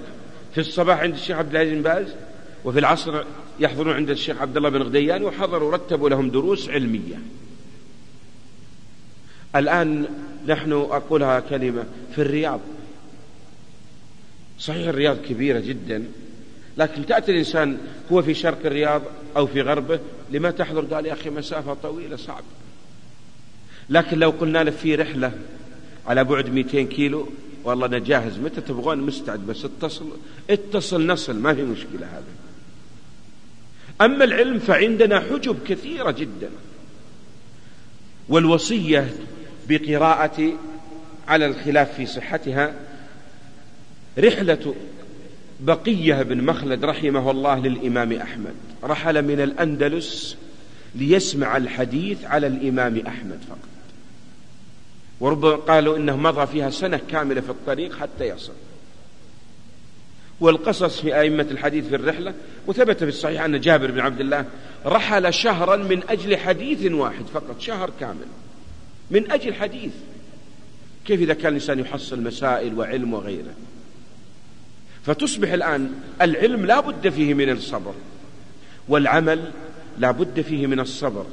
Speaker 3: في الصباح عند الشيخ عبد العزيز بن باز وفي العصر يحضرون عند الشيخ عبد الله بن غديان وحضروا رتبوا لهم دروس علمية. الآن نحن أقولها كلمة في الرياض. صحيح الرياض كبيرة جدا لكن تأتي الإنسان هو في شرق الرياض أو في غربه لما تحضر؟ قال يا أخي مسافة طويلة صعب. لكن لو قلنا له في رحلة على بعد 200 كيلو والله أنا جاهز. متى تبغون؟ مستعد بس اتصل اتصل نصل ما في مشكلة هذا أما العلم فعندنا حجب كثيرة جدا. والوصية بقراءة على الخلاف في صحتها رحلة بقية بن مخلد رحمه الله للإمام أحمد. رحل من الأندلس ليسمع الحديث على الإمام أحمد فقط. وربما قالوا إنه مضى فيها سنة كاملة في الطريق حتى يصل. والقصص في أئمة الحديث في الرحلة وثبت في الصحيح أن جابر بن عبد الله رحل شهرا من أجل حديث واحد فقط شهر كامل. من أجل حديث. كيف إذا كان الإنسان يحصل مسائل وعلم وغيره؟ فتصبح الآن العلم لا بد فيه من الصبر والعمل لا بد فيه من الصبر.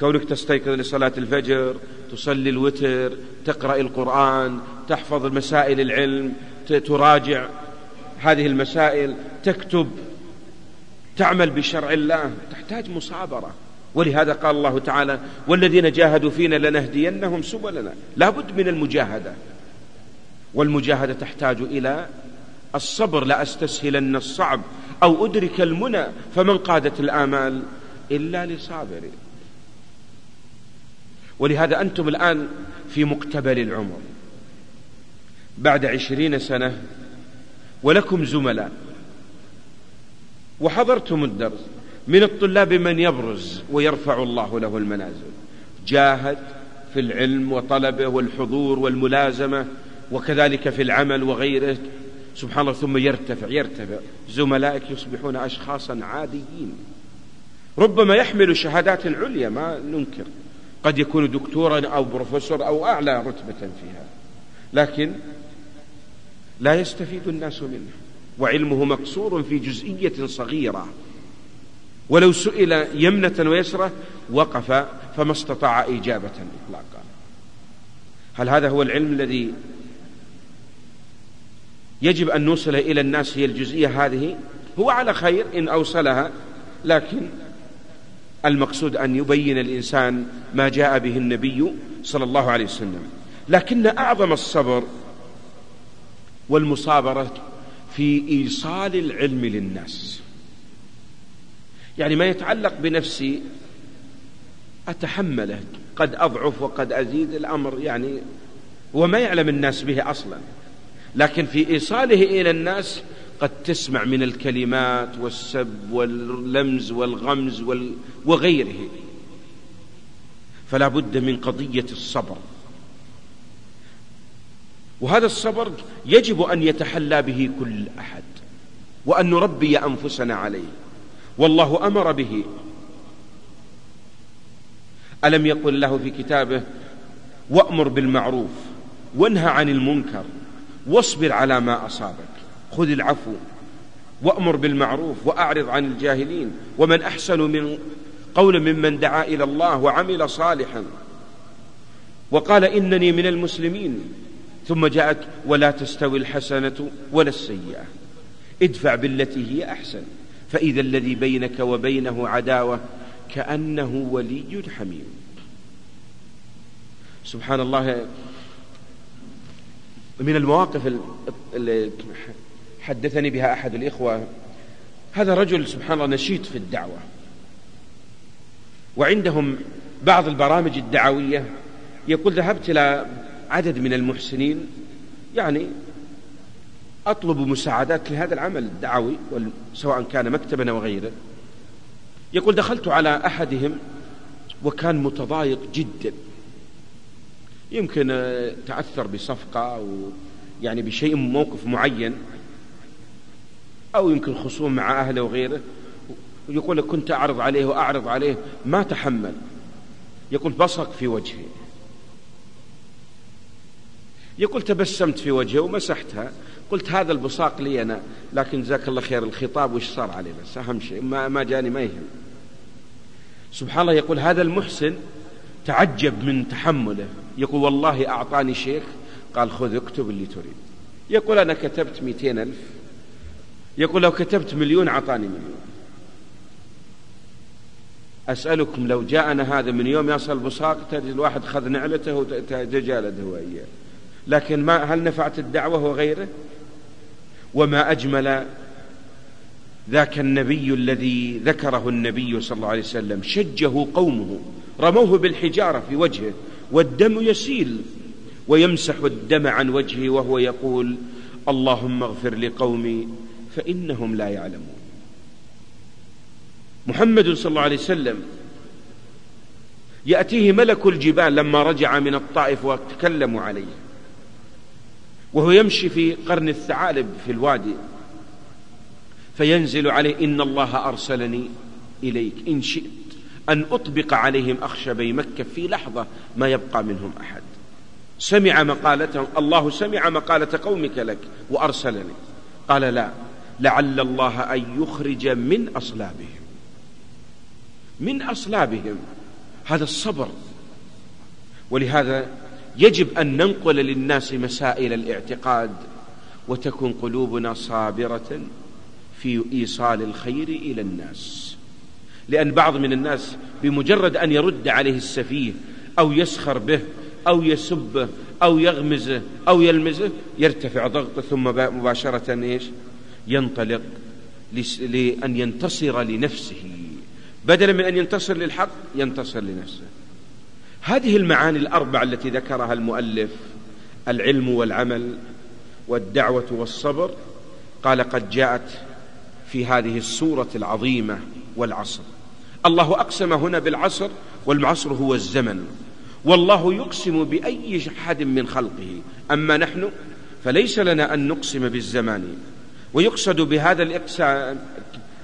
Speaker 3: كونك تستيقظ لصلاة الفجر تصلي الوتر تقرأ القرآن تحفظ مسائل العلم تراجع هذه المسائل تكتب تعمل بشرع الله تحتاج مصابرة. ولهذا قال الله تعالى والذين جاهدوا فينا لنهدينهم سبلنا. لا بد من المجاهدة. والمجاهدة تحتاج إلى الصبر لا أستسهلن الصعب أو أدرك المنى فمن قادت الآمال إلا لصابر. ولهذا أنتم الآن في مقتبل العمر بعد عشرين سنة ولكم زملاء وحضرتم الدرس. من الطلاب من يبرز ويرفع الله له المنازل. جاهد في العلم وطلبه والحضور والملازمة وكذلك في العمل وغيره. سبحان الله ثم يرتفع يرتفع. زملائك يصبحون أشخاصا عاديين. ربما يحمل شهادات عليا ما ننكر. قد يكون دكتورا أو بروفيسور أو أعلى رتبة فيها. لكن لا يستفيد الناس منه وعلمه مقصور في جزئية صغيرة. ولو سئل يمنة ويسرة وقف فما استطاع إجابة إطلاقا. هل هذا هو العلم الذي يجب أن نوصل إلى الناس هي الجزئية هذه. هو على خير إن أوصلها لكن المقصود أن يبين الإنسان ما جاء به النبي صلى الله عليه وسلم. لكن أعظم الصبر والمصابرة في إيصال العلم للناس. يعني ما يتعلق بنفسي أتحمله قد أضعف وقد أزيد الأمر يعني وما يعلم الناس به أصلا. لكن في إيصاله إلى الناس قد تسمع من الكلمات والسب واللمز والغمز وغيره. فلا بد من قضية الصبر. وهذا الصبر يجب أن يتحلى به كل أحد وأن نربي أنفسنا عليه. والله أمر به. ألم يقل له في كتابه وأمر بالمعروف وانهى عن المنكر. واصبر على ما أصابك. خذ العفو وأمر بالمعروف وأعرض عن الجاهلين. ومن أحسن من قول ممن دعا إلى الله وعمل صالحا. وقال إنني من المسلمين. ثم جاءت ولا تستوي الحسنة ولا السيئة. ادفع بالتي هي أحسن. فإذا الذي بينك وبينه عداوة كأنه ولي حميم. سبحان الله من المواقف اللي حدثني بها أحد الإخوة هذا رجل سبحان الله نشيط في الدعوة. وعندهم بعض البرامج الدعوية يقول ذهبت إلى عدد من المحسنين يعني أطلب مساعدات لهذا العمل الدعوي سواء كان مكتبا أو غيره. يقول دخلت على أحدهم وكان متضايق جدا. يمكن تأثر بصفقة أو يعني بشيء موقف معين أو يمكن خصوم مع أهله وغيره يقول لك كنت أعرض عليه وأعرض عليه ما تحمل. يقول بصق في وجهي. يقول تبسمت في وجهه ومسحتها. قلت هذا البصاق لي أنا لكن جزاك الله خير الخطاب وش صار عليه بس؟ أهم شيء ما, ما جاني ما يهم. سبحان الله يقول هذا المحسن تعجب من تحمله. يقول والله أعطاني شيخ قال خذ اكتب اللي تريد. يقول أنا كتبت مئتين ألف. يقول لو كتبت مليون أعطاني مليون. أسألكم لو جاءنا هذا من يوم يصل بصاق تجد الواحد خذ نعلته وتجالده هو إياه لكن ما هل نفعت الدعوة وغيره؟ وما أجمل ذاك النبي الذي ذكره النبي صلى الله عليه وسلم شجه قومه رموه بالحجارة في وجهه والدم يسيل ويمسح الدم عن وجهه وهو يقول اللهم اغفر لقومي فإنهم لا يعلمون. محمد صلى الله عليه وسلم يأتيه ملك الجبال لما رجع من الطائف وتكلموا عليه. وهو يمشي في قرن الثعالب في الوادي. فينزل عليه إن الله أرسلني إليك إن شئت. أن أطبق عليهم أخشبي مكة في لحظة ما يبقى منهم أحد. سمع مقالتهم الله سمع مقالة قومك لك وأرسلني. قال لا لعل الله أن يخرج من أصلابهم. من أصلابهم. هذا الصبر. ولهذا يجب أن ننقل للناس مسائل الاعتقاد وتكن قلوبنا صابرة في إيصال الخير إلى الناس. لأن بعض من الناس بمجرد أن يرد عليه السفيه أو يسخر به أو يسبه أو يغمزه أو يلمزه يرتفع ضغطه ثم مباشرة إيش؟ ينطلق لأن ينتصر لنفسه. بدلا من أن ينتصر للحق ينتصر لنفسه. هذه المعاني الأربع التي ذكرها المؤلف العلم والعمل والدعوة والصبر قال قد جاءت في هذه السورة العظيمة والعصر. الله أقسم هنا بالعصر والعصر هو الزمن. والله يقسم بأي حد من خلقه. أما نحن فليس لنا أن نقسم بالزمان. ويقصد بهذا الإقسام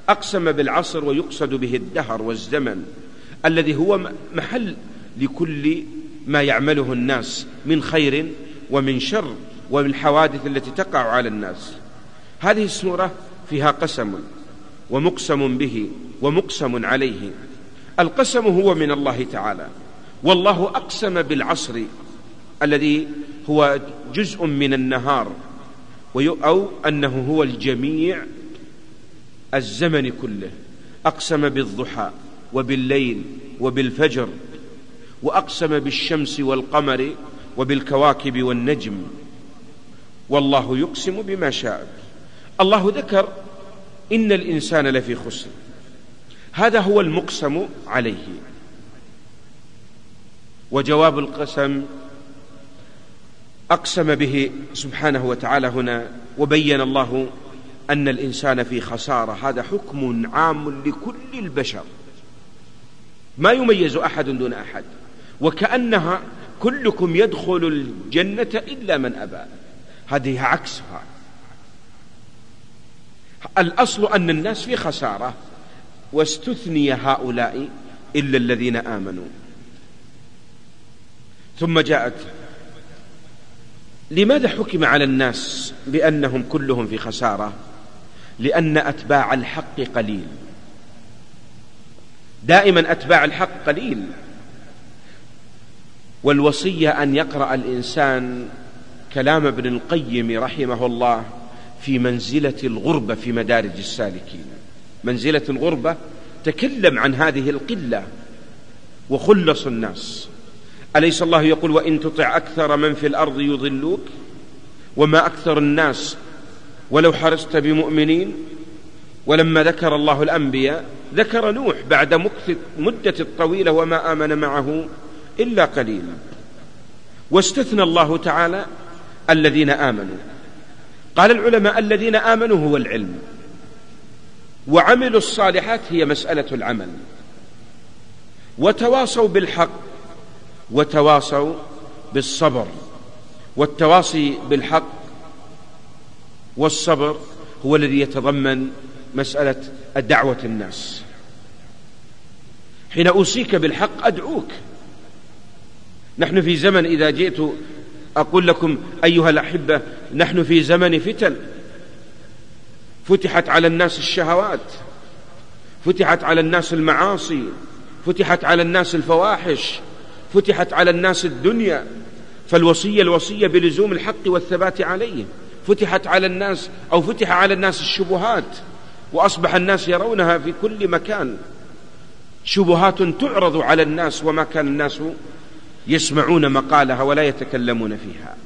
Speaker 3: أقسم بالعصر ويقصد به الدهر والزمن الذي هو محل لكل ما يعمله الناس من خير ومن شر ومن الحوادث التي تقع على الناس. هذه السورة فيها قسم. ومقسم به ومقسم عليه. القسم هو من الله تعالى. والله أقسم بالعصر الذي هو جزء من النهار أو أنه هو الجميع الزمن كله. أقسم بالضحى وبالليل وبالفجر وأقسم بالشمس والقمر وبالكواكب والنجم. والله يقسم بما شاء. الله ذكر إن الإنسان لفي خسر. هذا هو المقسم عليه. وجواب القسم أقسم به سبحانه وتعالى هنا وبين الله أن الإنسان في خسارة. هذا حكم عام لكل البشر. ما يميز أحد دون أحد. وكأنها كلكم يدخل الجنة إلا من أبى. هذه عكسها. الأصل أن الناس في خسارة واستثني هؤلاء إلا الذين آمنوا. ثم جاءت لماذا حكم على الناس بأنهم كلهم في خسارة؟ لأن أتباع الحق قليل. دائما أتباع الحق قليل. والوصية أن يقرأ الإنسان كلام ابن القيم رحمه الله في منزلة الغربة في مدارج السالكين. منزلة الغربة تكلم عن هذه القلة وخلص الناس. أليس الله يقول وإن تطع أكثر من في الأرض يضلوك؟ وما أكثر الناس ولو حرصت بمؤمنين؟ ولما ذكر الله الأنبياء ذكر نوح بعد مدة الطويلة وما آمن معه إلا قليلا. واستثنى الله تعالى الذين آمنوا. قال العلماء الذين آمنوا هو العلم وعملوا الصالحات هي مسألة العمل وتواصوا بالحق وتواصوا بالصبر والتواصي بالحق والصبر هو الذي يتضمن مسألة الدعوة الناس. حين أوصيك بالحق أدعوك. نحن في زمن إذا جئت أقول لكم أيها الأحبة نحن في زمن فتن. فتحت على الناس الشهوات فتحت على الناس المعاصي فتحت على الناس الفواحش فتحت على الناس الدنيا. فالوصية الوصية بلزوم الحق والثبات عليه. فتحت على الناس أو فتح على الناس الشبهات وأصبح الناس يرونها في كل مكان. شبهات تعرض على الناس وما كان الناس يسمعون مقالها ولا يتكلمون فيها.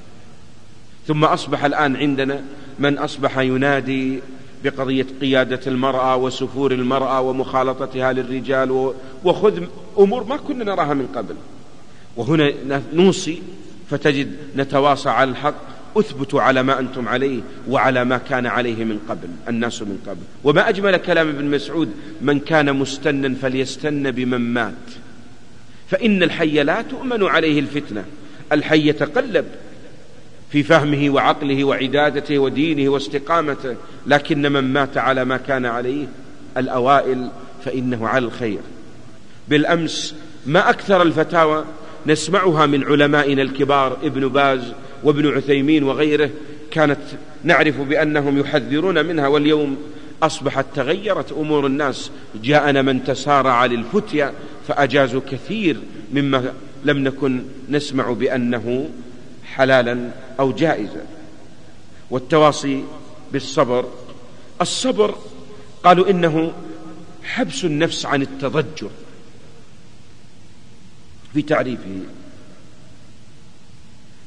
Speaker 3: ثم أصبح الآن عندنا من أصبح ينادي بقضية قيادة المرأة وسفور المرأة ومخالطتها للرجال وخذ أمور ما كنا نراها من قبل. وهنا نوصي فتجد نتواصى على الحق اثبتوا على ما أنتم عليه وعلى ما كان عليه من قبل الناس من قبل. وما أجمل كلام ابن مسعود من كان مستنا فليستن بمن مات. فإن الحي لا تؤمن عليه الفتنة. الحي يتقلب في فهمه وعقله وعدادته ودينه واستقامته لكن من مات على ما كان عليه الأوائل فإنه على الخير. بالأمس ما أكثر الفتاوى نسمعها من علمائنا الكبار ابن باز وابن عثيمين وغيره كانت نعرف بأنهم يحذرون منها واليوم أصبحت تغيرت أمور الناس. جاءنا من تسارع للفتية فأجازوا كثير مما لم نكن نسمع بأنه حلالا أو جائزا. والتواصي بالصبر الصبر قالوا إنه حبس النفس عن التضجر في تعريفه.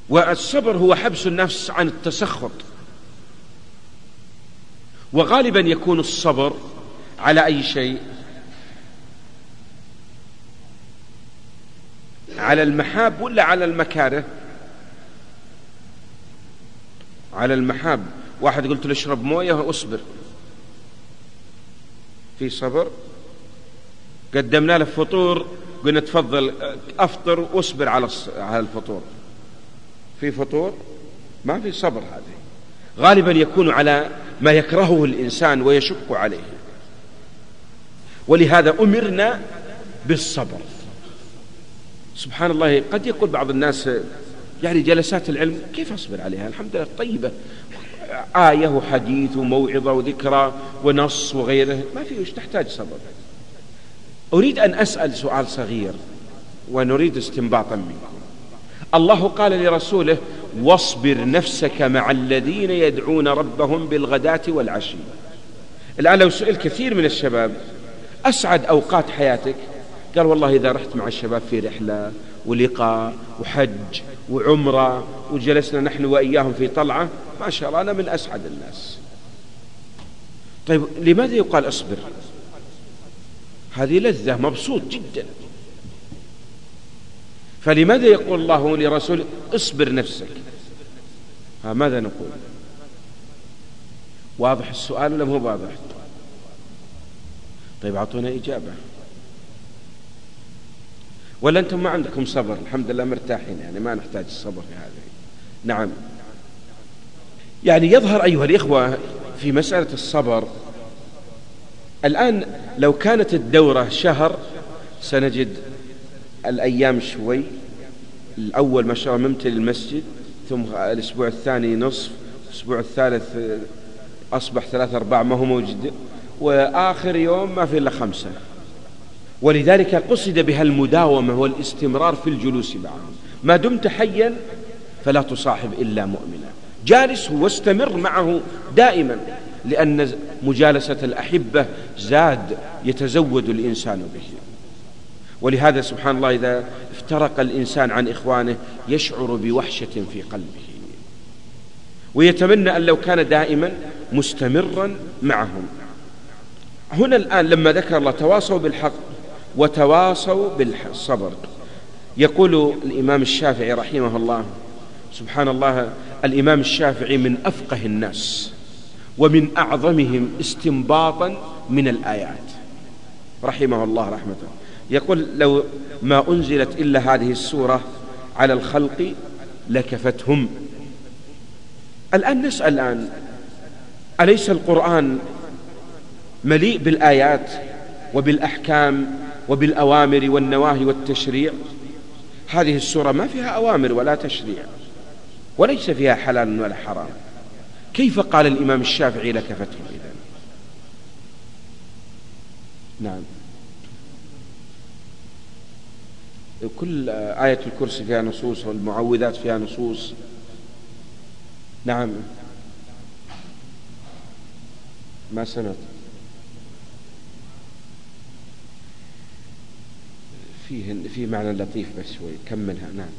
Speaker 3: والصبر هو حبس النفس عن التسخط. وغالبا يكون الصبر على أي شيء على المحاب ولا على المكاره؟ على المحاب. واحد قلت له اشرب مويه واصبر. في صبر؟ قدمنا له فطور قلنا تفضل افطر واصبر على على الفطور. في فطور؟ ما في صبر هذه. غالبا يكون على ما يكرهه الإنسان ويشق عليه. ولهذا أمرنا بالصبر. سبحان الله قد يقول بعض الناس يعني جلسات العلم كيف أصبر عليها؟ الحمد لله طيبة. آية وحديث وموعظة وذكرى ونص وغيره ما في وش تحتاج صبر؟ أريد أن أسأل سؤال صغير ونريد استنباطا منكم. الله قال لرسوله واصبر نفسك مع الذين يدعون ربهم بالغداة والعشي. الآن لو سئل كثير من الشباب أسعد أوقات حياتك؟ قال والله إذا رحت مع الشباب في رحلة ولقاء وحج وعمرة وجلسنا نحن وإياهم في طلعة ما شاء الله أنا من أسعد الناس. طيب لماذا يقال اصبر؟ هذه لذة مبسوط جدا. فلماذا يقول الله لرسوله اصبر نفسك؟ ها ماذا نقول؟ واضح السؤال ولا مو واضح؟ طيب أعطونا إجابة. ولا أنتم ما عندكم صبر؟ الحمد لله مرتاحين يعني ما نحتاج الصبر في هذه. نعم. يعني يظهر أيها الإخوة في مسألة الصبر الآن لو كانت الدورة شهر سنجد الأيام شوي. الأول ما شاء الله ممتلي المسجد ثم الأسبوع الثاني نصف الأسبوع الثالث أصبح ثلاثة أرباع ما هو موجود وآخر يوم ما في إلا خمسة. ولذلك قصد بها المداومة والاستمرار في الجلوس معهم. ما دمت حيا فلا تصاحب إلا مؤمنا. جالس واستمر معه دائما لأن مجالسة الأحبة زاد يتزود الإنسان به. ولهذا سبحان الله إذا افترق الإنسان عن إخوانه يشعر بوحشة في قلبه. ويتمنى أن لو كان دائما مستمرا معهم. هنا الآن لما ذكر الله تواصوا بالحق وتواصوا بالصبر. يقول الإمام الشافعي رحمه الله سبحان الله الإمام الشافعي من أفقه الناس ومن أعظمهم استنباطا من الآيات. رحمه الله رحمة. يقول لو ما أنزلت إلا هذه السورة على الخلق لكفتهم. الآن نسأل الآن أليس القرآن مليء بالآيات وبالأحكام وبالأوامر والنواهي والتشريع. هذه السورة ما فيها أوامر ولا تشريع وليس فيها حلال ولا حرام. كيف قال الإمام الشافعي لك فتح إذا نعم. كل آية الكرسي فيها نصوص والمعوذات فيها نصوص. نعم. ما سمعت؟ فيه في معنى لطيف بس شوي. كملها نعم.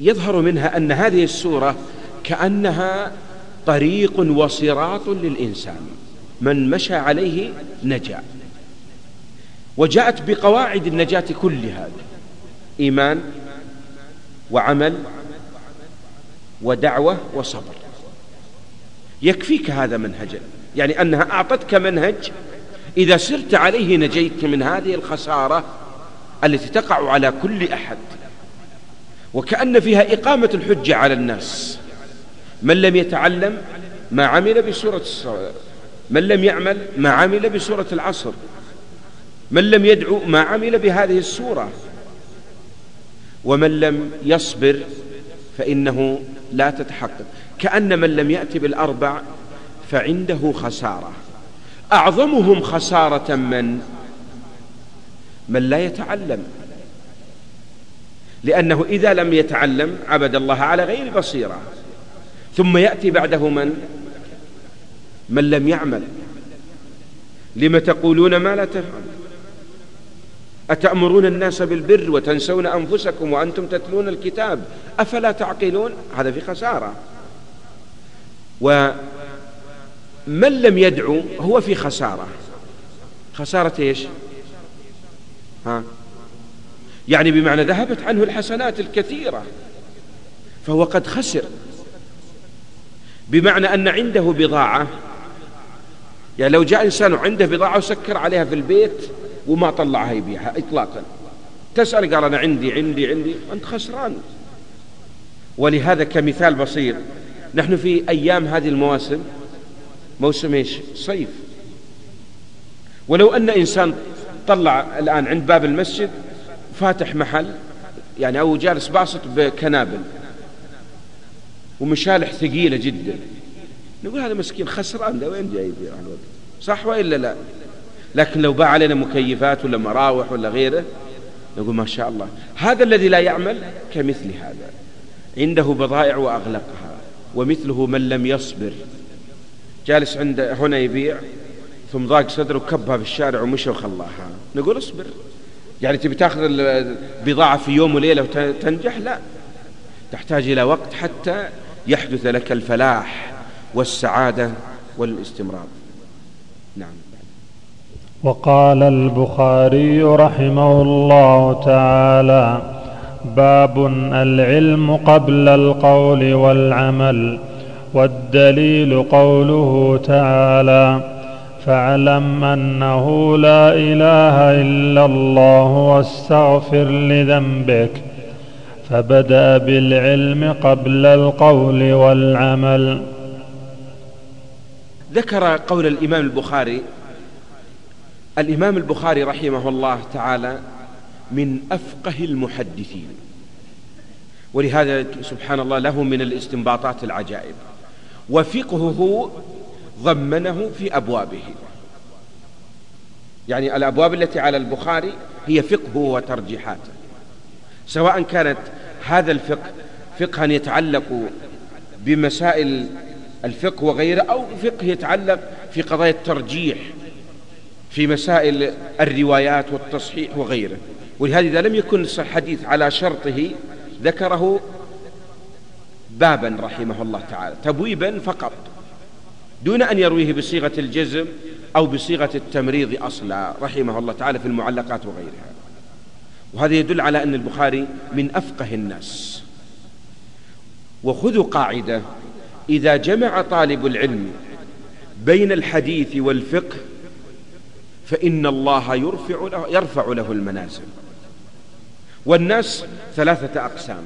Speaker 3: يظهر منها أن هذه السورة كأنها طريق وصراط للإنسان. من مشى عليه نجا. وجاءت بقواعد النجاة كلها. إيمان وعمل ودعوة وصبر. يكفيك هذا منهجا. يعني أنها أعطتك منهج إذا سرت عليه نجيت من هذه الخسارة التي تقع على كل أحد وكأن فيها إقامة الحجة على الناس. من لم يتعلم ما عمل بسورة من لم يعمل ما عمل بسورة العصر من لم يدعو ما عمل بهذه السورة. ومن لم يصبر فإنه لا تتحقق. كأن من لم يأتي بالأربع فعنده خسارة. أعظمهم خسارة من؟ من لا يتعلم. لأنه إذا لم يتعلم عبد الله على غير بصيرة. ثم يأتي بعده من؟ من لم يعمل. لم تقولون ما لا تفعلون أتأمرون الناس بالبر وتنسون أنفسكم وأنتم تتلون الكتاب؟ أفلا تعقلون؟ هذا في خسارة. ومن لم يدعو هو في خسارة. خسارة إيش؟ ها؟ يعني بمعنى ذهبت عنه الحسنات الكثيرة فهو قد خسر. بمعنى أن عنده بضاعة. يعني لو جاء إنسان عنده بضاعة وسكر عليها في البيت وما طلعها يبيعها إطلاقا. تسأل قال أنا عندي عندي عندي أنت خسران. ولهذا كمثال بسيط نحن في أيام هذه المواسم موسم إيش؟ صيف. ولو أن إنسان طلع الآن عند باب المسجد فاتح محل يعني أو جالس باسط بكنابل ومشالح ثقيلة جدا. نقول هذا مسكين خسران ده وين جاي يبيع الوقت؟ صح وإلا لا؟ لكن لو باع علينا مكيفات ولا مراوح ولا غيره نقول ما شاء الله. هذا الذي لا يعمل كمثل هذا. عنده بضائع وأغلقها ومثله من لم يصبر. جالس عند هنا يبيع ثم ضاق صدره وكبها في الشارع ومشى وخلاها. نقول اصبر. يعني تبي تاخذ البضاعة في يوم وليلة وتنجح لا. تحتاج إلى وقت حتى يحدث لك الفلاح والسعادة والاستمرار. نعم.
Speaker 4: وقال البخاري رحمه الله تعالى باب العلم قبل القول والعمل. والدليل قوله تعالى فاعلم انه لا اله الا الله واستغفر لذنبك فبدا بالعلم قبل القول والعمل
Speaker 3: ذكر قول الإمام البخاري الإمام البخاري رحمه الله تعالى من أفقه المحدثين ولهذا سبحان الله له من الاستنباطات العجائب وفقهه ضمنه في أبوابه. يعني الأبواب التي على البخاري هي فقهه وترجيحاته سواء كانت هذا الفقه فقها يتعلق بمسائل الفقه وغيره أو فقه يتعلق في قضايا الترجيح في مسائل الروايات والتصحيح وغيره. ولهذا إذا لم يكن الحديث على شرطه ذكره بابا رحمه الله تعالى تبويبا فقط دون أن يرويه بصيغة الجزم أو بصيغة التمريض أصلا رحمه الله تعالى في المعلقات وغيرها. وهذا يدل على أن البخاري من أفقه الناس. وخذوا قاعدة إذا جمع طالب العلم بين الحديث والفقه فإن الله يرفع له, يرفع له المنازل. والناس ثلاثة أقسام.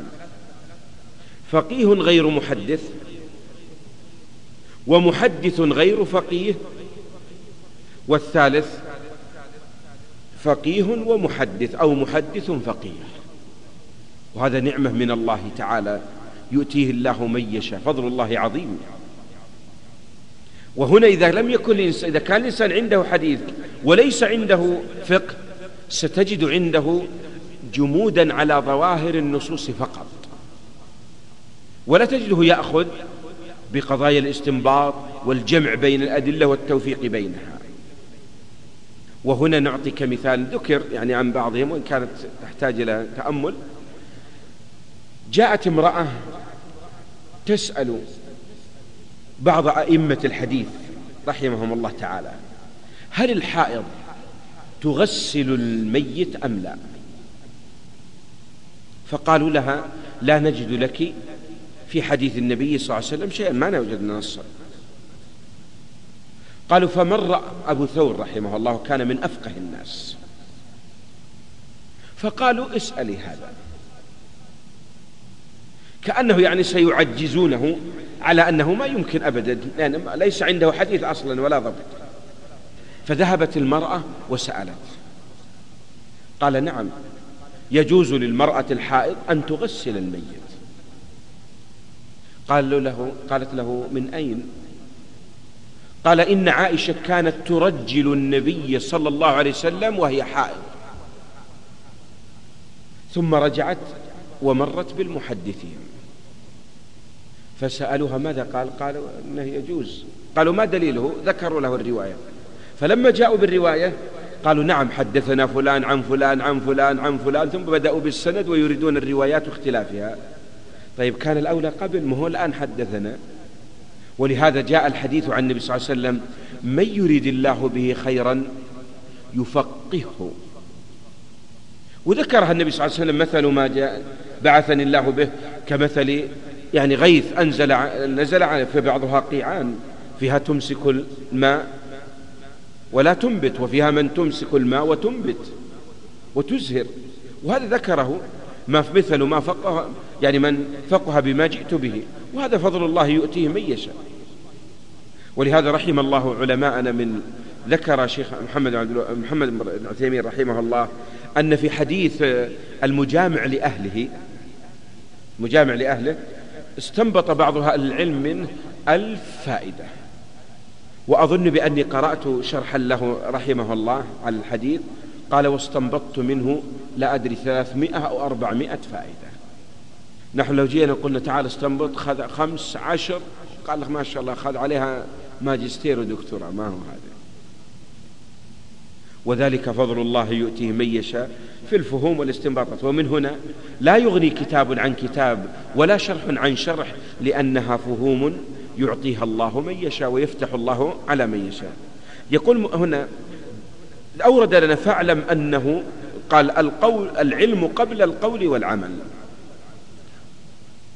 Speaker 3: فقيه غير محدث ومحدث غير فقيه والثالث فقيه ومحدث أو محدث فقيه وهذا نعمة من الله تعالى يؤتيه الله من يشاء. فضل الله عظيم. وهنا إذا لم يكن إذا كان الإنسان عنده حديث وليس عنده فقه ستجد عنده جمودا على ظواهر النصوص فقط. ولا تجده يأخذ بقضايا الاستنباط والجمع بين الأدلة والتوفيق بينها. وهنا نعطي كمثال ذكر يعني عن بعضهم وإن كانت تحتاج إلى تأمل. جاءت امرأة تسأل بعض أئمة الحديث رحمهم الله تعالى هل الحائض تغسل الميت أم لا؟ فقالوا لها لا نجد لك في حديث النبي صلى الله عليه وسلم شيئا ما وجدنا نصا. قالوا فمر أبو ثور رحمه الله كان من أفقه الناس. فقالوا اسألي هذا. كأنه يعني سيعجزونه على أنه ما يمكن أبدا لأن ليس عنده حديث أصلا ولا ضبط. فذهبت المرأة وسألت. قال نعم يجوز للمرأة الحائض أن تغسل الميت. قال له قالت له من أين؟ قال إن عائشة كانت ترجل النبي صلى الله عليه وسلم وهي حائض. ثم رجعت ومرت بالمحدثين. فسألوها ماذا؟ قال قالوا إنه يجوز. قالوا ما دليله؟ ذكروا له الرواية. فلما جاءوا بالرواية قالوا نعم حدثنا فلان عن فلان عن فلان عن فلان ثم بدأوا بالسند ويريدون الروايات واختلافها. طيب كان الأولى قبل ما هو الآن حدثنا. ولهذا جاء الحديث عن النبي صلى الله عليه وسلم من يريد الله به خيرا يفقهه. وذكرها النبي صلى الله عليه وسلم مثل ما جاء بعثني الله به كمثل يعني غيث أنزل نزل عليه فبعضها قيعان فيها تمسك الماء ولا تنبت وفيها من تمسك الماء وتنبت وتزهر. وهذا ذكره ما مثل ما فقه يعني من فقه بما جئت به. وهذا فضل الله يؤتيه من يشاء. ولهذا رحم الله علماءنا من ذكر شيخ محمد محمد بن عثيمين رحمه الله أن في حديث المجامع لأهله مجامع لأهله استنبط بعض أهل العلم منه ألف فائدة. وأظن بأني قرأت شرحا له رحمه الله على الحديث. قال واستنبطت منه لا أدري ثلاثمائة أو أربعمائة فائدة. نحن لو جينا قلنا تعال استنبط خذ خمس عشر قال لك ما شاء الله خذ عليها ماجستير ودكتوراه ما هو هذا؟ وذلك فضل الله يؤتيه من يشاء في الفهوم والاستنباطات. ومن هنا لا يغني كتاب عن كتاب ولا شرح عن شرح لأنها فهوم يعطيها الله من يشاء ويفتح الله على من يشاء. يقول هنا أورد لنا فاعلم أنه قال القول العلم قبل القول والعمل.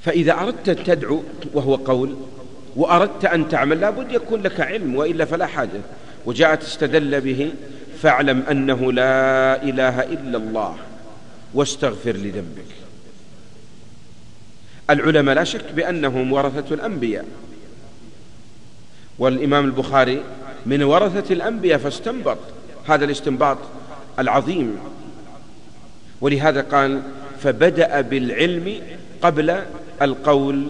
Speaker 3: فإذا أردت تدعو وهو قول وأردت أن تعمل لابد يكون لك علم وإلا فلا حاجة. وجاءت استدل به فاعلم أنه لا إله إلا الله واستغفر لذنبك. العلماء لا شك بأنهم ورثة الأنبياء. والإمام البخاري من ورثة الأنبياء فاستنبط. هذا الاستنباط العظيم. ولهذا قال فبدأ بالعلم قبل القول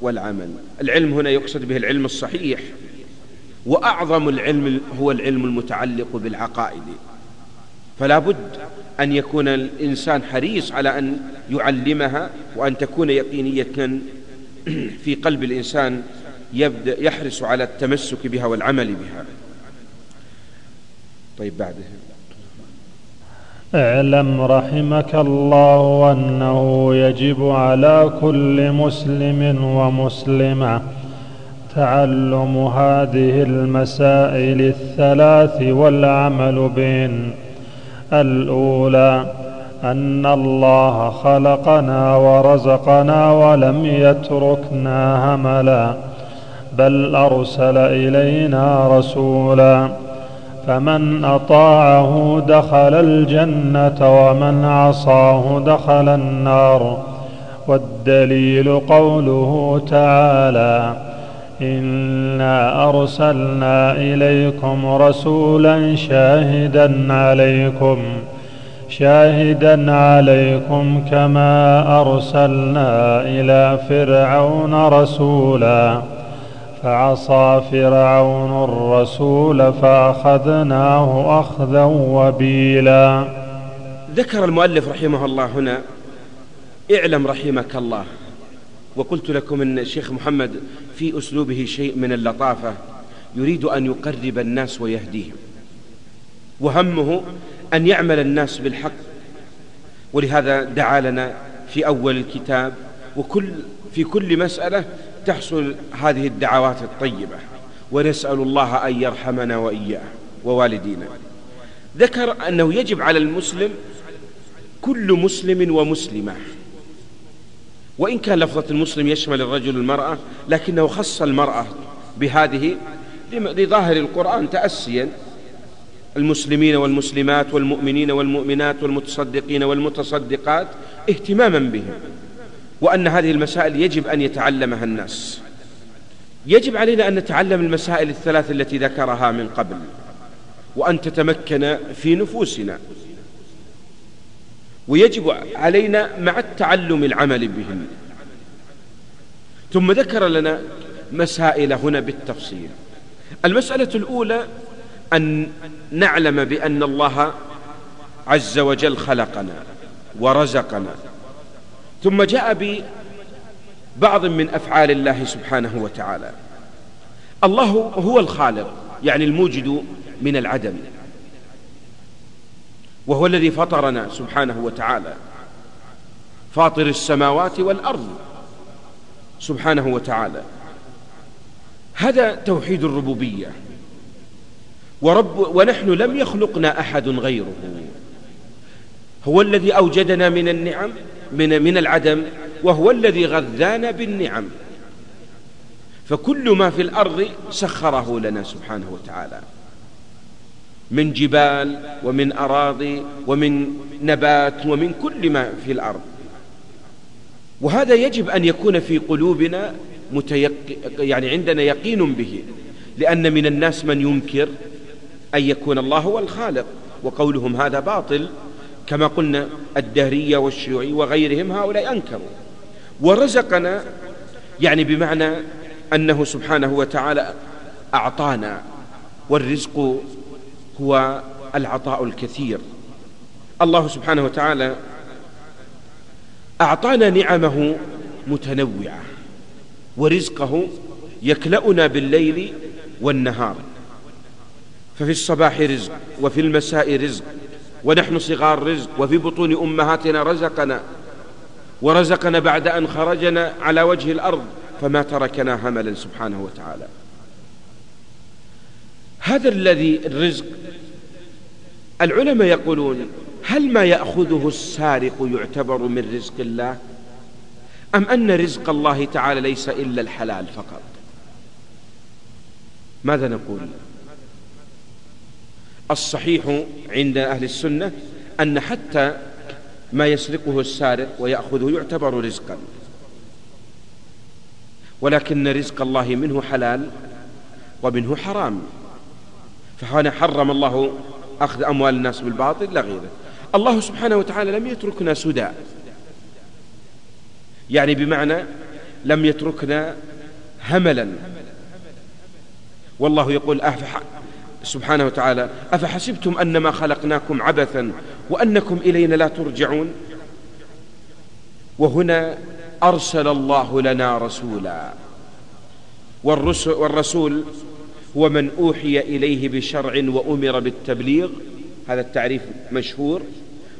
Speaker 3: والعمل. العلم هنا يقصد به العلم الصحيح. وأعظم العلم هو العلم المتعلق بالعقائد. فلا بد أن يكون الإنسان حريص على أن يعلمها وأن تكون يقينية. [clears throat] في قلب الإنسان يبدأ يحرص على التمسك بها والعمل بها. طيب بعده.
Speaker 4: اعلم رحمك الله أنه يجب على كل مسلم ومسلمة تعلم هذه المسائل الثلاث والعمل بهن. الأولى أن الله خلقنا ورزقنا ولم يتركنا هملا بل أرسل إلينا رسولا. فمن أطاعه دخل الجنة ومن عصاه دخل النار. والدليل قوله تعالى إنا أرسلنا إليكم رسولا شاهدا عليكم شاهدا عليكم كما أرسلنا إلى فرعون رسولا. فعصى فرعون الرسول فأخذناه أخذا وبيلا.
Speaker 3: ذكر المؤلف رحمه الله هنا اعلم رحمك الله. وقلت لكم أن الشيخ محمد في أسلوبه شيء من اللطافة يريد أن يقرب الناس ويهديهم. وهمه أن يعمل الناس بالحق. ولهذا دعا لنا في أول الكتاب وكل في كل مسألة تحصل هذه الدعوات الطيبة ونسأل الله أن يرحمنا وإياه ووالدينا. ذكر أنه يجب على المسلم كل مسلم ومسلمة. وإن كان لفظة المسلم يشمل الرجل والمرأة لكنه خص المرأة بهذه لظاهر القرآن تأسيا. المسلمين والمسلمات والمؤمنين والمؤمنات والمتصدقين والمتصدقات اهتماما بهم. وأن هذه المسائل يجب أن يتعلمها الناس. يجب علينا أن نتعلم المسائل الثلاث التي ذكرها من قبل وأن تتمكن في نفوسنا. ويجب علينا مع التعلم العمل بهن. ثم ذكر لنا مسائل هنا بالتفصيل. المسألة الأولى أن نعلم بأن الله عز وجل خلقنا ورزقنا. ثم جاء ببعض من أفعال الله سبحانه وتعالى. الله هو الخالق يعني الموجد من العدم وهو الذي فطرنا سبحانه وتعالى. فاطر السماوات والأرض سبحانه وتعالى. هذا توحيد الربوبية. ورب ونحن لم يخلقنا أحد غيره. هو الذي أوجدنا من النعم من, من العدم وهو الذي غذانا بالنعم. فكل ما في الأرض سخره لنا سبحانه وتعالى. من جبال ومن أراضي ومن نبات ومن كل ما في الأرض. وهذا يجب أن يكون في قلوبنا متيق... يعني عندنا يقين به. لأن من الناس من ينكر أن يكون الله هو الخالق وقولهم هذا باطل. كما قلنا الدهرية والشيوعي وغيرهم هؤلاء أنكروا. ورزقنا يعني بمعنى أنه سبحانه وتعالى أعطانا والرزق هو العطاء الكثير. الله سبحانه وتعالى أعطانا نعمه متنوعة ورزقه يكلأنا بالليل والنهار. ففي الصباح رزق وفي المساء رزق ونحن صغار رزق وفي بطون أمهاتنا رزقنا ورزقنا بعد أن خرجنا على وجه الأرض فما تركنا هملا سبحانه وتعالى. هذا الذي الرزق العلماء يقولون هل ما يأخذه السارق يعتبر من رزق الله؟ أم أن رزق الله تعالى ليس إلا الحلال فقط؟ ماذا نقول؟ الصحيح عند أهل السنة أن حتى ما يسرقه السارق ويأخذه يعتبر رزقا. ولكن رزق الله منه حلال ومنه حرام. فهنا حرم الله أخذ أموال الناس بالباطل لا غيره. الله سبحانه وتعالى لم يتركنا سدى. يعني بمعنى لم يتركنا هملا. والله يقول سبحانه وتعالى أفحسبتم أنما خلقناكم عبثا وأنكم إلينا لا ترجعون؟ وهنا أرسل الله لنا رسولا والرسول هو من أوحي إليه بشرع وأمر بالتبليغ هذا التعريف مشهور.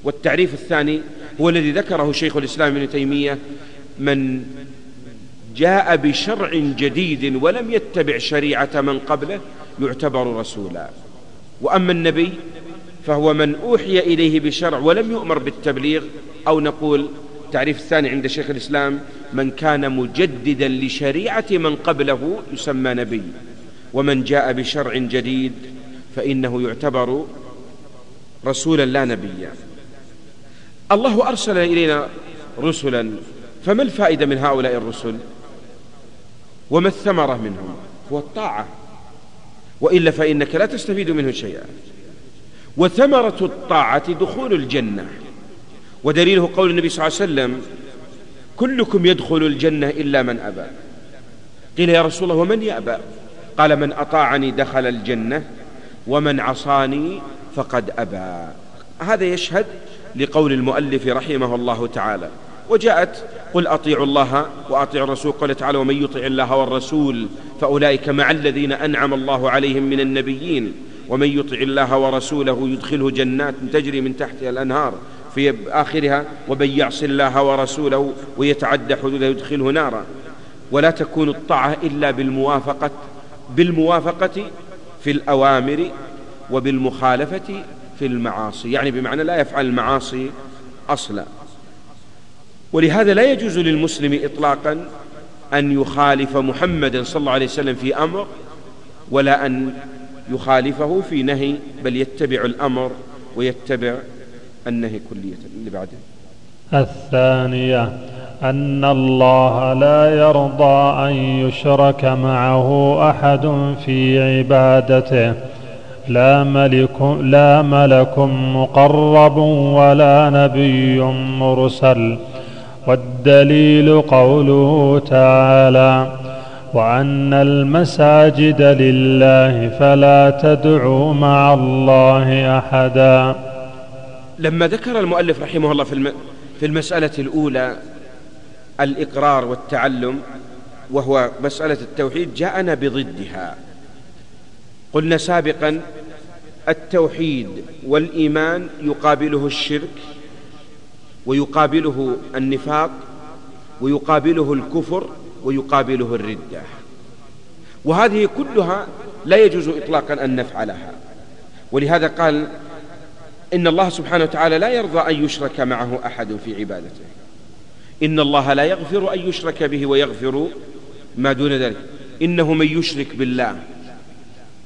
Speaker 3: والتعريف الثاني هو الذي ذكره شيخ الإسلام ابن تيمية من جاء بشرع جديد ولم يتبع شريعة من قبله يعتبر رسولا. وأما النبي فهو من أوحي إليه بشرع ولم يؤمر بالتبليغ أو نقول التعريف الثاني عند شيخ الإسلام من كان مجددا لشريعة من قبله يسمى نبي. ومن جاء بشرع جديد فإنه يعتبر رسولا لا نبيا الله أرسل إلينا رسلا فما الفائدة من هؤلاء الرسل؟ وما الثمرة منهم؟ هو الطاعة. وإلا فإنك لا تستفيد منه شيئا. وثمرة الطاعة دخول الجنة. ودليله قول النبي صلى الله عليه وسلم كلكم يدخل الجنة إلا من أبى. قيل يا رسول الله ومن يأبى؟ قال من أطاعني دخل الجنة ومن عصاني فقد أبى. هذا يشهد لقول المؤلف رحمه الله تعالى. وجاءت قل أطيعوا الله وأطيعوا الرسول. قال تعالى ومن يطع الله والرسول فأولئك مع الذين أنعم الله عليهم من النبيين. ومن يطع الله ورسوله يدخله جنات تجري من تحتها الأنهار في آخرها. ومن يعص الله ورسوله ويتعدى حدوده يدخله نارا. ولا تكون الطاعة إلا بالموافقة بالموافقة في الأوامر وبالمخالفة في المعاصي. يعني بمعنى لا يفعل المعاصي أصلا. ولهذا لا يجوز للمسلم إطلاقا أن يخالف محمدا صلى الله عليه وسلم في أمر ولا أن يخالفه في نهي بل يتبع الأمر ويتبع النهي كلية اللي بعده
Speaker 4: الثانية أن الله لا يرضى أن يشرك معه أحد في عبادته. لا ملك لا ملك مقرب ولا نبي مرسل. والدليل قوله تعالى وأن المساجد لله فلا تدعوا مع الله أحدا.
Speaker 3: لما ذكر المؤلف رحمه الله في, في المسألة الأولى الإقرار والتعلم وهو مسألة التوحيد جاءنا بضدها. قلنا سابقا التوحيد والإيمان يقابله الشرك ويقابله النفاق ويقابله الكفر ويقابله الردة. وهذه كلها لا يجوز إطلاقا أن نفعلها ولهذا قال إن الله سبحانه وتعالى لا يرضى أن يشرك معه أحد في عبادته. إن الله لا يغفر أن يشرك به ويغفر ما دون ذلك. إنه من يشرك بالله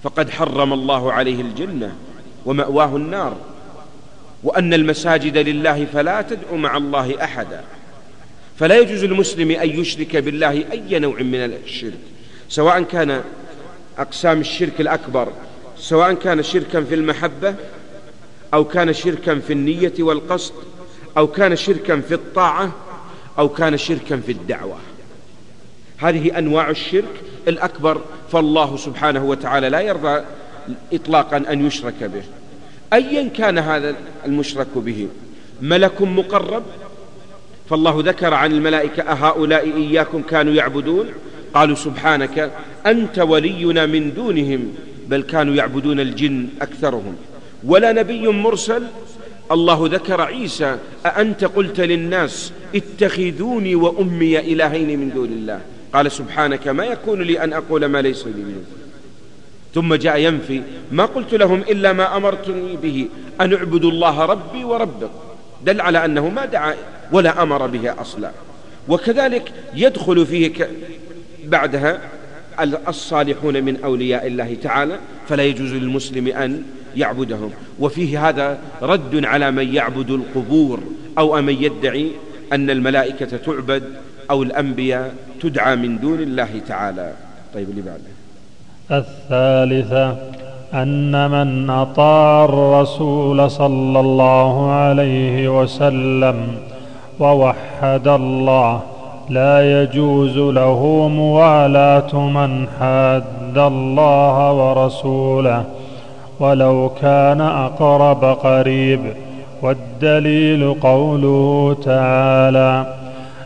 Speaker 3: فقد حرم الله عليه الجنة ومأواه النار. وأن المساجد لله فلا تدعو مع الله أحدا. فلا يجوز للمسلم أن يشرك بالله أي نوع من الشرك سواء كان أقسام الشرك الأكبر سواء كان شركا في المحبة أو كان شركا في النية والقصد أو كان شركا في الطاعة أو كان شركا في الدعوة. هذه أنواع الشرك الأكبر فالله سبحانه وتعالى لا يرضى إطلاقا أن يشرك به. أيا كان هذا المشرك به. ملك مقرب. فالله ذكر عن الملائكة أهؤلاء إياكم كانوا يعبدون؟ قالوا سبحانك أنت ولينا من دونهم بل كانوا يعبدون الجن أكثرهم. ولا نبي مرسل. الله ذكر عيسى أأنت قلت للناس اتخذوني وأمي إلهين من دون الله؟ قال سبحانك ما يكون لي أن أقول ما ليس لي منه ثم جاء ينفي. ما قلت لهم إلا ما أمرتني به. أن اعبدوا الله ربي وربك دل على أنه ما دعا ولا أمر به أصلا. وكذلك يدخل فيه بعدها الصالحون من أولياء الله تعالى. فلا يجوز للمسلم أن يعبدهم. وفيه هذا رد على من يعبد القبور أو من يدعي أن الملائكة تعبد أو الأنبياء تدعى من دون الله تعالى. طيب اللي بعده.
Speaker 4: الثالثة أن من أطاع الرسول صلى الله عليه وسلم ووحد الله لا يجوز له موالاة من حاد الله ورسوله ولو كان أقرب قريب والدليل قوله تعالى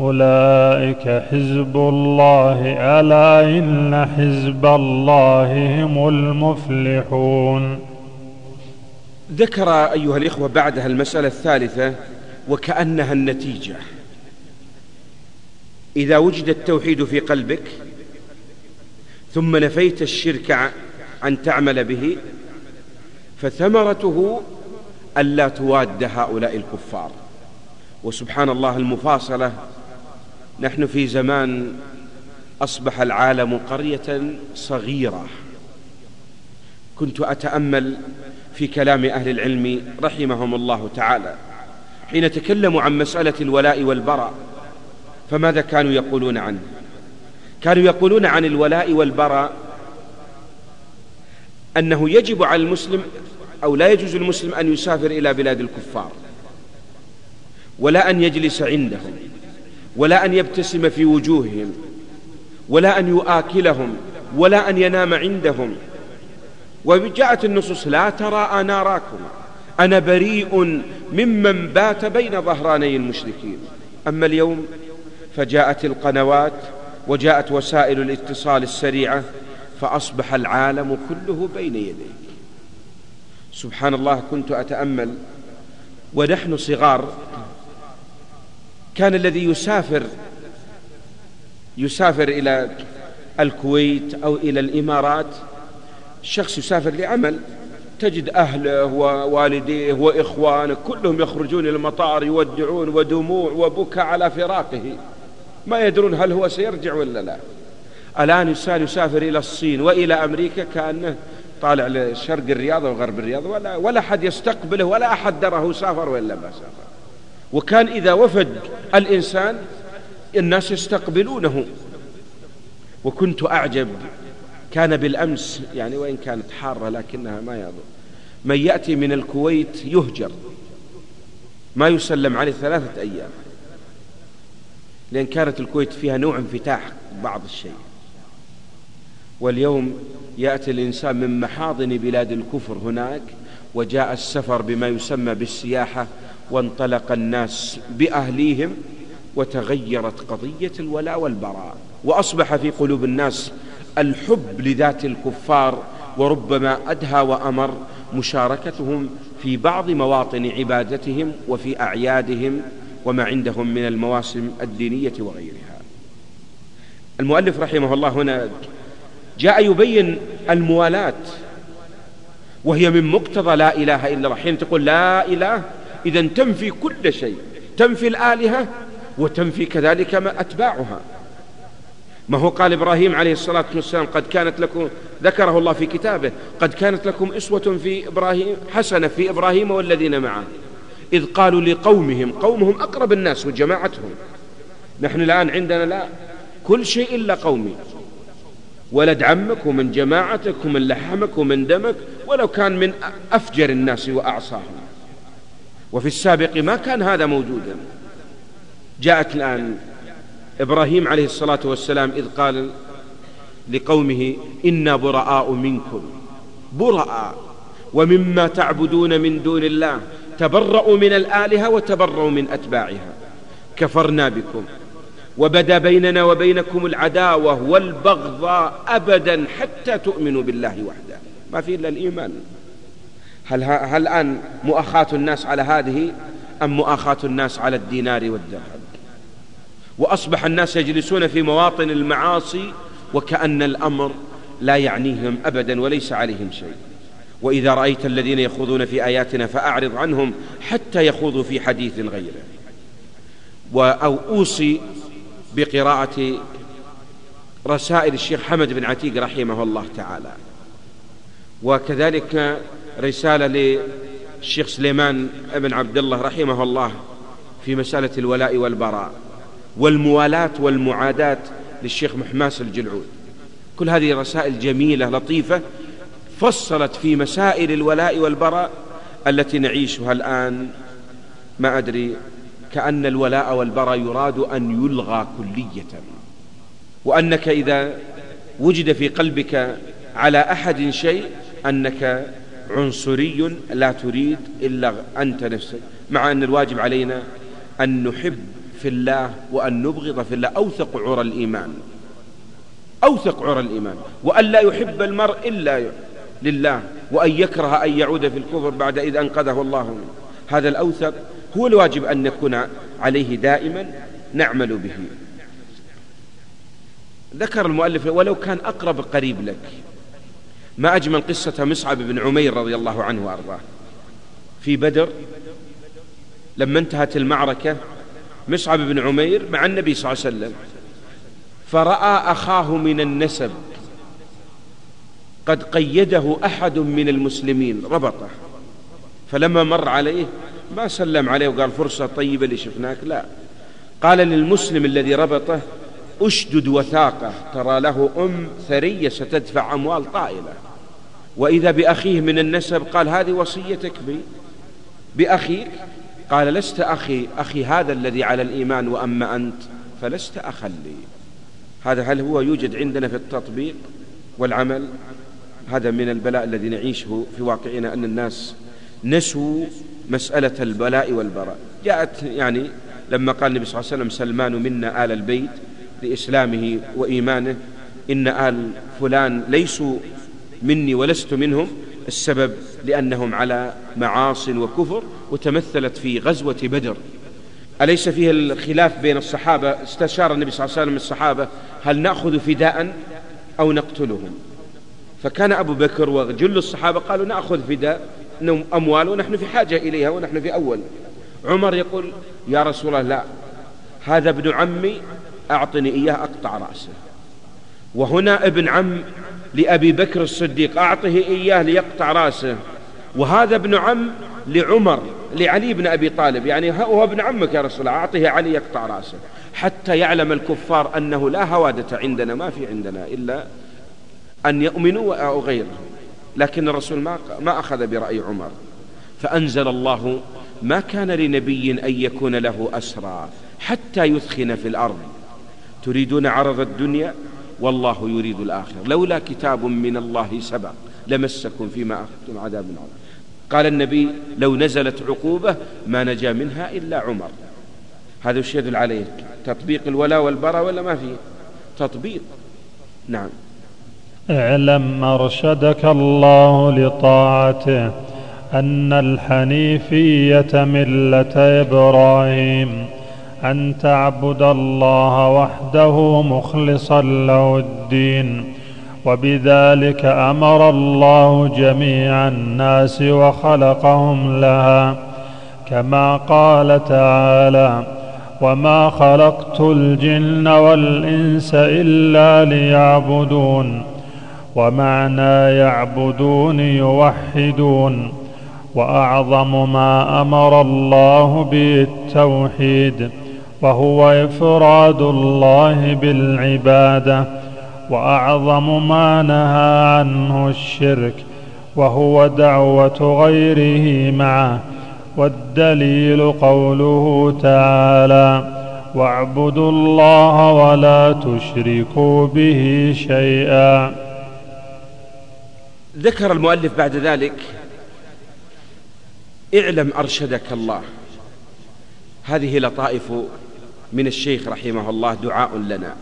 Speaker 4: أولئك حزب الله ألا إن حزب الله هم المفلحون.
Speaker 3: ذكر أيها الإخوة بعدها المسألة الثالثة وكأنها النتيجة. إذا وجد التوحيد في قلبك ثم نفيت الشرك عن تعمل به فثمرته ألا تواد هؤلاء الكفار. وسبحان الله المفاصلة نحن في زمان أصبح العالم قرية صغيرة. كنت أتأمل في كلام أهل العلم رحمهم الله تعالى حين تكلموا عن مسألة الولاء والبراء. فماذا كانوا يقولون عنه؟ كانوا يقولون عن الولاء والبراء أنه يجب على المسلم أو لا يجوز المسلم أن يسافر إلى بلاد الكفار ولا أن يجلس عندهم. ولا أن يبتسم في وجوههم ولا أن يؤاكلهم ولا أن ينام عندهم. وجاءت النصوص لا ترى أنا راكم أنا بريء ممن بات بين ظهراني المشركين. أما اليوم فجاءت القنوات وجاءت وسائل الاتصال السريعة فأصبح العالم كله بين يديك. سبحان الله كنت أتأمل ونحن صغار كان الذي يسافر يسافر إلى الكويت أو إلى الإمارات. شخص يسافر لعمل تجد أهله ووالديه وإخوانه كلهم يخرجون إلى المطار يودعون ودموع وبكى على فراقه. ما يدرون هل هو سيرجع ولا لا. الآن إنسان يسافر إلى الصين وإلى أمريكا كأنه طالع لشرق الرياض وغرب الرياض ولا ولا أحد يستقبله ولا أحد دره سافر ولا ما سافر. وكان إذا وفد الإنسان الناس يستقبلونه. وكنت أعجب كان بالأمس يعني وإن كانت حارة لكنها ما يضر من يأتي من الكويت يهجر ما يسلم عليه ثلاثة أيام لأن كانت الكويت فيها نوع انفتاح بعض الشيء. واليوم يأتي الإنسان من محاضن بلاد الكفر هناك وجاء السفر بما يسمى بالسياحة وانطلق الناس بأهليهم وتغيرت قضية الولاء والبراء وأصبح في قلوب الناس الحب لذات الكفار وربما أدهى وأمر مشاركتهم في بعض مواطن عبادتهم وفي أعيادهم وما عندهم من المواسم الدينية وغيرها. المؤلف رحمه الله هنا جاء يبين الموالاة وهي من مقتضى لا إله إلا الله حين تقول لا إله إذا تنفي كل شيء تنفي الآلهة وتنفي كذلك ما أتباعها. ما هو قال إبراهيم عليه الصلاة والسلام قد كانت لكم ذكره الله في كتابه قد كانت لكم إسوة في إبراهيم حسنة في إبراهيم والذين معه. إذ قالوا لقومهم قومهم أقرب الناس وجماعتهم. نحن الآن عندنا لا كل شيء إلا قومي. ولد عمك ومن جماعتك ومن لحمك ومن دمك ولو كان من أفجر الناس وأعصاهم. وفي السابق ما كان هذا موجودا. جاءت الآن إبراهيم عليه الصلاة والسلام إذ قال لقومه إنا براء منكم. براء. ومما تعبدون من دون الله. تبرأوا من الآلهة وتبرأوا من أتباعها. كفرنا بكم. وبدا بيننا وبينكم العداوة والبغضاء أبدا حتى تؤمنوا بالله وحده. ما في إلا الإيمان. هل, هل الآن مؤاخاة الناس على هذه أم مؤاخاة الناس على الدينار والدرهم؟ وأصبح الناس يجلسون في مواطن المعاصي وكأن الأمر لا يعنيهم أبدا وليس عليهم شيء. وإذا رأيت الذين يخوضون في آياتنا فأعرض عنهم حتى يخوضوا في حديث غيره. أو أوصي بقراءة رسائل الشيخ حمد بن عتيق رحمه الله تعالى. وكذلك رسالة للشيخ سليمان بن عبد الله رحمه الله في مسألة الولاء والبراء والموالاة والمعاداة للشيخ محماس الجلعود. كل هذه رسائل جميلة لطيفة فصلت في مسائل الولاء والبراء التي نعيشها الآن. ما أدري كأن الولاء والبراء يراد أن يلغى كلية. وأنك إذا وجد في قلبك على أحد شيء أنك عنصري لا تريد إلا أنت نفسك مع أن الواجب علينا أن نحب في الله وأن نبغض في الله. أوثق عرى الإيمان أوثق عرى الإيمان. وأن لا يحب المرء إلا لله وأن يكره أن يعود في الكفر بعد إذ أنقذه الله منه. هذا الأوثق هو الواجب أن نكون عليه دائما نعمل به. ذكر المؤلف ولو كان أقرب قريب لك. ما أجمل قصة مصعب بن عمير رضي الله عنه وأرضاه. في بدر لما انتهت المعركة مصعب بن عمير مع النبي صلى الله عليه وسلم فرأى أخاه من النسب. قد قيده أحد من المسلمين ربطه. فلما مر عليه ما سلم عليه وقال فرصة طيبة اللي شفناك لا. قال للمسلم الذي ربطه أشدد وثاقة ترى له أم ثرية ستدفع أموال طائلة. وإذا بأخيه من النسب قال هذه وصيتك بي. بأخيك؟ قال لست أخي أخي هذا الذي على الإيمان وأما أنت فلست أخا لي. هذا هل هو يوجد عندنا في التطبيق والعمل؟ هذا من البلاء الذي نعيشه في واقعنا أن الناس نسوا مسألة البلاء والبراء. جاءت يعني لما قال النبي صلى الله عليه وسلم سلمان منا آل البيت. لإسلامه وإيمانه إن آل فلان ليسوا مني ولست منهم السبب لأنهم على معاص وكفر وتمثلت في غزوة بدر. أليس فيه الخلاف بين الصحابة؟ استشار النبي صلى الله عليه وسلم الصحابة هل نأخذ فداء أو نقتلهم؟ فكان أبو بكر وجل الصحابة قالوا نأخذ فداء أموال ونحن في حاجة إليها ونحن في أول. عمر يقول يا رسول الله لا هذا ابن عمي أعطني إياه أقطع رأسه. وهنا ابن عم لأبي بكر الصديق أعطه إياه ليقطع رأسه. وهذا ابن عم لعمر لعلي بن أبي طالب يعني هو ابن عمك يا رسول الله أعطه علي يقطع رأسه. حتى يعلم الكفار أنه لا هوادة عندنا ما في عندنا إلا أن يؤمنوا أو غيره لكن الرسول ما ما أخذ برأي عمر. فأنزل الله ما كان لنبي أن يكون له أسرى حتى يثخن في الأرض تريدون عرض الدنيا؟ والله يريد الآخرة. لولا كتاب من الله سبق لمسكم فيما أخذتم عذاب عظيم قال النبي لو نزلت عقوبة ما نجا منها إلا عمر. هذا وش يدل عليه؟ تطبيق الولاء والبراء ولا ما فيه؟ تطبيق. نعم.
Speaker 4: اعلم أرشدك الله لطاعته أن الحنيفية ملة إبراهيم. أن تعبد الله وحده مخلصا له الدين وبذلك أمر الله جميع الناس وخلقهم لها كما قال تعالى وما خلقت الجن والإنس إلا ليعبدون ومعنى يعبدون يوحدون وأعظم ما أمر الله به التوحيد. وهو إفراد الله بالعبادة وأعظم ما نهى عنه الشرك وهو دعوة غيره معه والدليل قوله تعالى واعبدوا الله ولا تشركوا به شيئا
Speaker 3: ذكر المؤلف بعد ذلك اعلم أرشدك الله هذه لطائف من الشيخ رحمه الله دعاء لنا.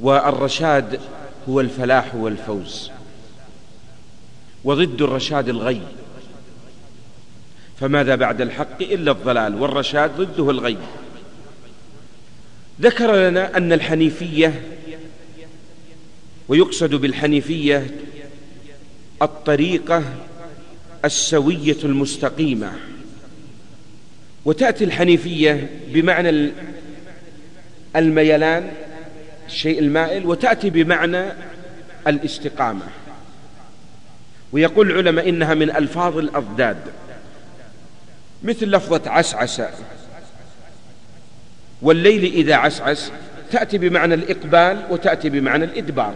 Speaker 3: والرشاد هو الفلاح والفوز. وضد الرشاد الغي. فماذا بعد الحق إلا الضلال؟ والرشاد ضده الغي. ذكر لنا أن الحنيفية ويقصد بالحنيفية الطريقة السوية المستقيمة. وتأتي الحنيفية بمعنى الميلان الشيء المائل وتأتي بمعنى الاستقامة. ويقول العلماء إنها من ألفاظ الأضداد مثل لفظة عسعس. والليل إذا عسعس تأتي بمعنى الإقبال وتأتي بمعنى الإدبار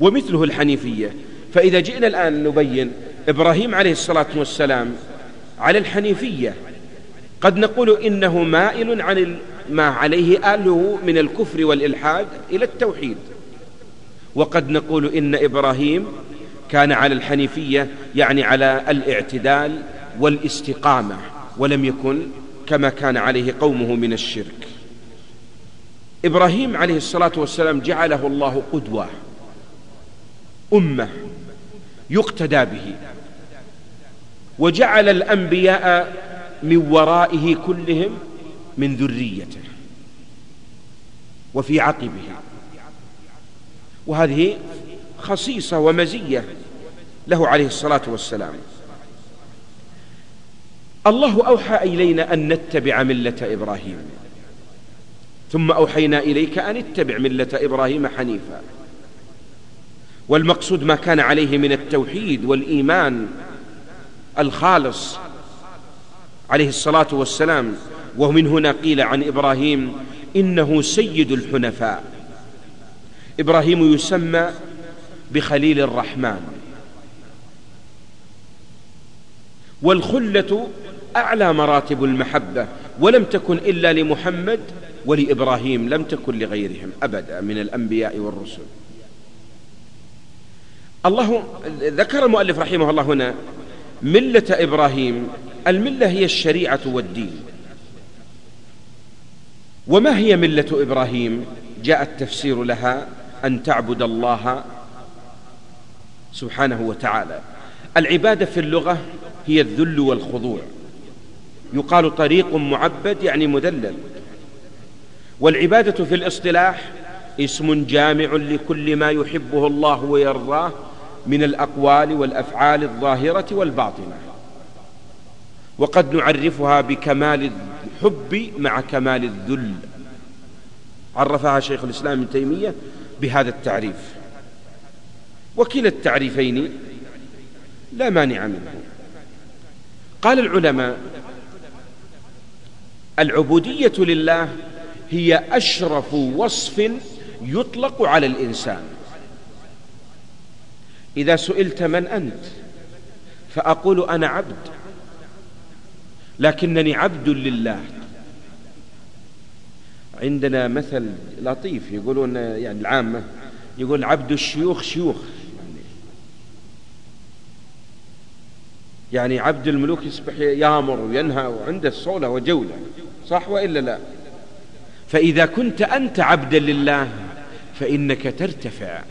Speaker 3: ومثله الحنيفية. فإذا جئنا الآن نبين إبراهيم عليه الصلاة والسلام على الحنيفية قد نقول إنه مائل عن ما عليه آله من الكفر والإلحاد إلى التوحيد. وقد نقول إن إبراهيم كان على الحنيفية يعني على الاعتدال والاستقامة ولم يكن كما كان عليه قومه من الشرك. إبراهيم عليه الصلاة والسلام جعله الله قدوة أمة يقتدى به وجعل الأنبياء من ورائه كلهم من ذريته وفي عقبه. وهذه خصيصة ومزية له عليه الصلاة والسلام. الله أوحى إلينا أن نتبع ملة إبراهيم. ثم أوحينا إليك أن اتبع ملة إبراهيم حنيفا. والمقصود ما كان عليه من التوحيد والإيمان الخالص عليه الصلاة والسلام ومن هنا قيل عن إبراهيم إنه سيد الحنفاء. إبراهيم يسمى بخليل الرحمن. والخلة أعلى مراتب المحبة ولم تكن إلا لمحمد ولإبراهيم لم تكن لغيرهم أبدا من الأنبياء والرسل. الله ذكر المؤلف رحمه الله هنا ملة إبراهيم الملة هي الشريعة والدين. وما هي ملة إبراهيم؟ جاء التفسير لها أن تعبد الله سبحانه وتعالى. العبادة في اللغة هي الذل والخضوع. يقال طريق معبد يعني مذلل. والعبادة في الاصطلاح اسم جامع لكل ما يحبه الله ويرضاه من الأقوال والأفعال الظاهرة والباطنة. وقد نعرفها بكمال الحب مع كمال الذل. عرفها شيخ الإسلام ابن تيمية بهذا التعريف. وكلا التعريفين لا مانع منه. قال العلماء العبودية لله هي أشرف وصف يطلق على الإنسان. إذا سئلت من أنت فأقول أنا عبد. لكنني عبد لله. عندنا مثل لطيف يقولون يعني العامة يقول عبد الشيوخ شيوخ. يعني عبد الملوك يصبح يامر وينهى وعنده الصولة وجولة صح وإلا لا؟ فإذا كنت أنت عبدا لله فإنك ترتفع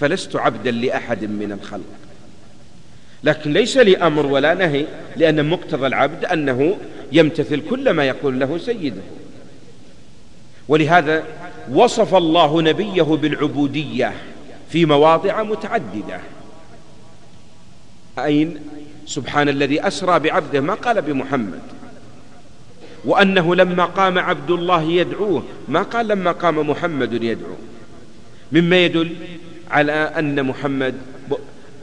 Speaker 3: فلست عبدا لأحد من الخلق. لكن ليس لي أمر ولا نهي لأن مقتضى العبد أنه يمتثل كل ما يقول له سيده. ولهذا وصف الله نبيه بالعبودية في مواضع متعددة. أين؟ سبحان الذي أسرى بعبده ما قال بمحمد. وأنه لما قام عبد الله يدعوه ما قال لما قام محمد يدعوه. مما يدل على أن محمد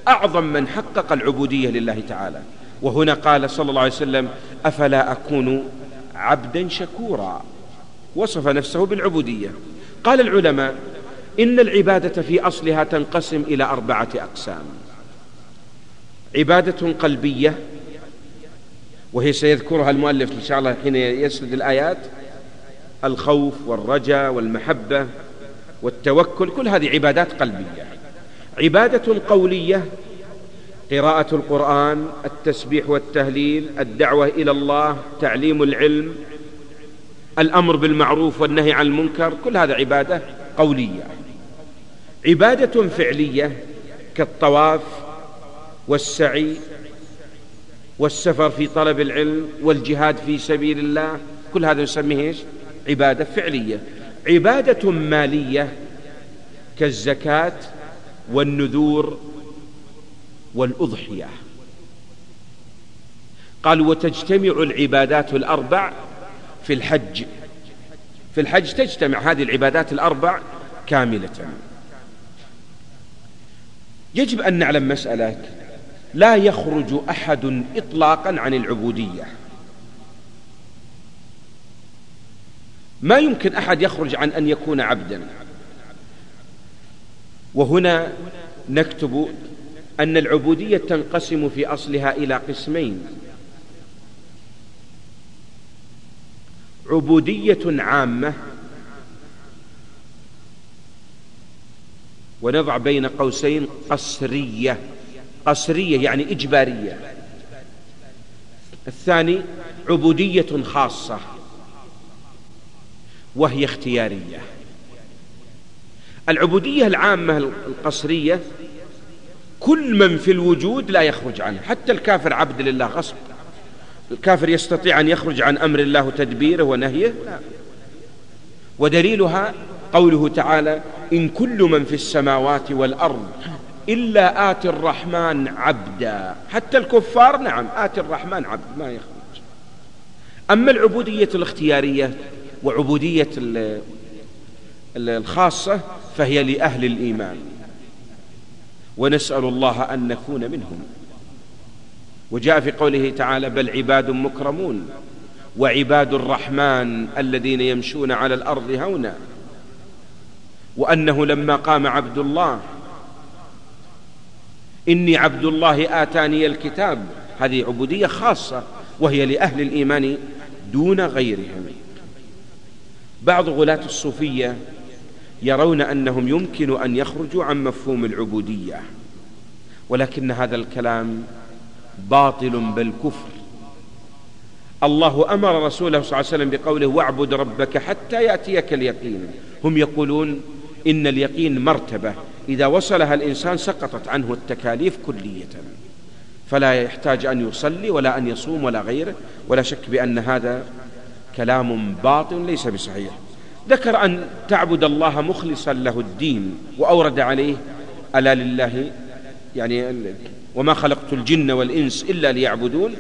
Speaker 3: أعظم من حقق العبودية لله تعالى. وهنا قال صلى الله عليه وسلم أفلا أكون عبدا شكورا؟ وصف نفسه بالعبودية. قال العلماء إن العبادة في أصلها تنقسم إلى أربعة أقسام. عبادة قلبية وهي سيذكرها المؤلف إن شاء الله حين يسرد الآيات الخوف والرجاء والمحبة والتوكل كل هذه عبادات قلبية. عبادة قولية. قراءة القرآن التسبيح والتهليل الدعوة إلى الله تعليم العلم الأمر بالمعروف والنهي عن المنكر كل هذا عبادة قولية. عبادة فعلية كالطواف والسعي والسفر في طلب العلم والجهاد في سبيل الله كل هذا نسميه إيش؟ عبادة فعلية. عبادة مالية كالزكاة والنذور والأضحية. قال وتجتمع العبادات الأربع في الحج. في الحج تجتمع هذه العبادات الأربع كاملة. يجب أن نعلم مسألة لا يخرج أحد إطلاقا عن العبودية. ما يمكن أحد يخرج عن أن يكون عبدا. وهنا نكتب أن العبودية تنقسم في أصلها إلى قسمين. عبودية عامة ونضع بين قوسين قصرية قصرية يعني إجبارية. الثاني عبودية خاصة وهي اختيارية. العبودية العامة القصرية كل من في الوجود لا يخرج عنه حتى الكافر عبد لله غصب. الكافر يستطيع أن يخرج عن أمر الله تدبيره ونهيه؟ ودليلها قوله تعالى إن كل من في السماوات والأرض إلا آتي الرحمن عبدا. حتى الكفار نعم آتي الرحمن عبد ما يخرج. أما العبودية الاختيارية وعبودية الخاصة فهي لأهل الإيمان. ونسأل الله أن نكون منهم. وجاء في قوله تعالى بل عباد مكرمون وعباد الرحمن الذين يمشون على الأرض هونا. وأنه لما قام عبد الله إني عبد الله آتاني الكتاب. هذه عبودية خاصة وهي لأهل الإيمان دون غيرهم. بعض غلاة الصوفية يرون أنهم يمكن أن يخرجوا عن مفهوم العبودية. ولكن هذا الكلام باطل بل كفر. الله أمر رسوله صلى الله عليه وسلم بقوله واعبد ربك حتى يأتيك اليقين. هم يقولون إن اليقين مرتبة. إذا وصلها الإنسان سقطت عنه التكاليف كلية. فلا يحتاج أن يصلي ولا أن يصوم ولا غيره. ولا شك بأن هذا كلام باطل ليس بصحيح. ذكر أن تعبد الله مخلصا له الدين وأورد عليه ألا لله؟ يعني وما خلقت الجن والإنس إلا ليعبدون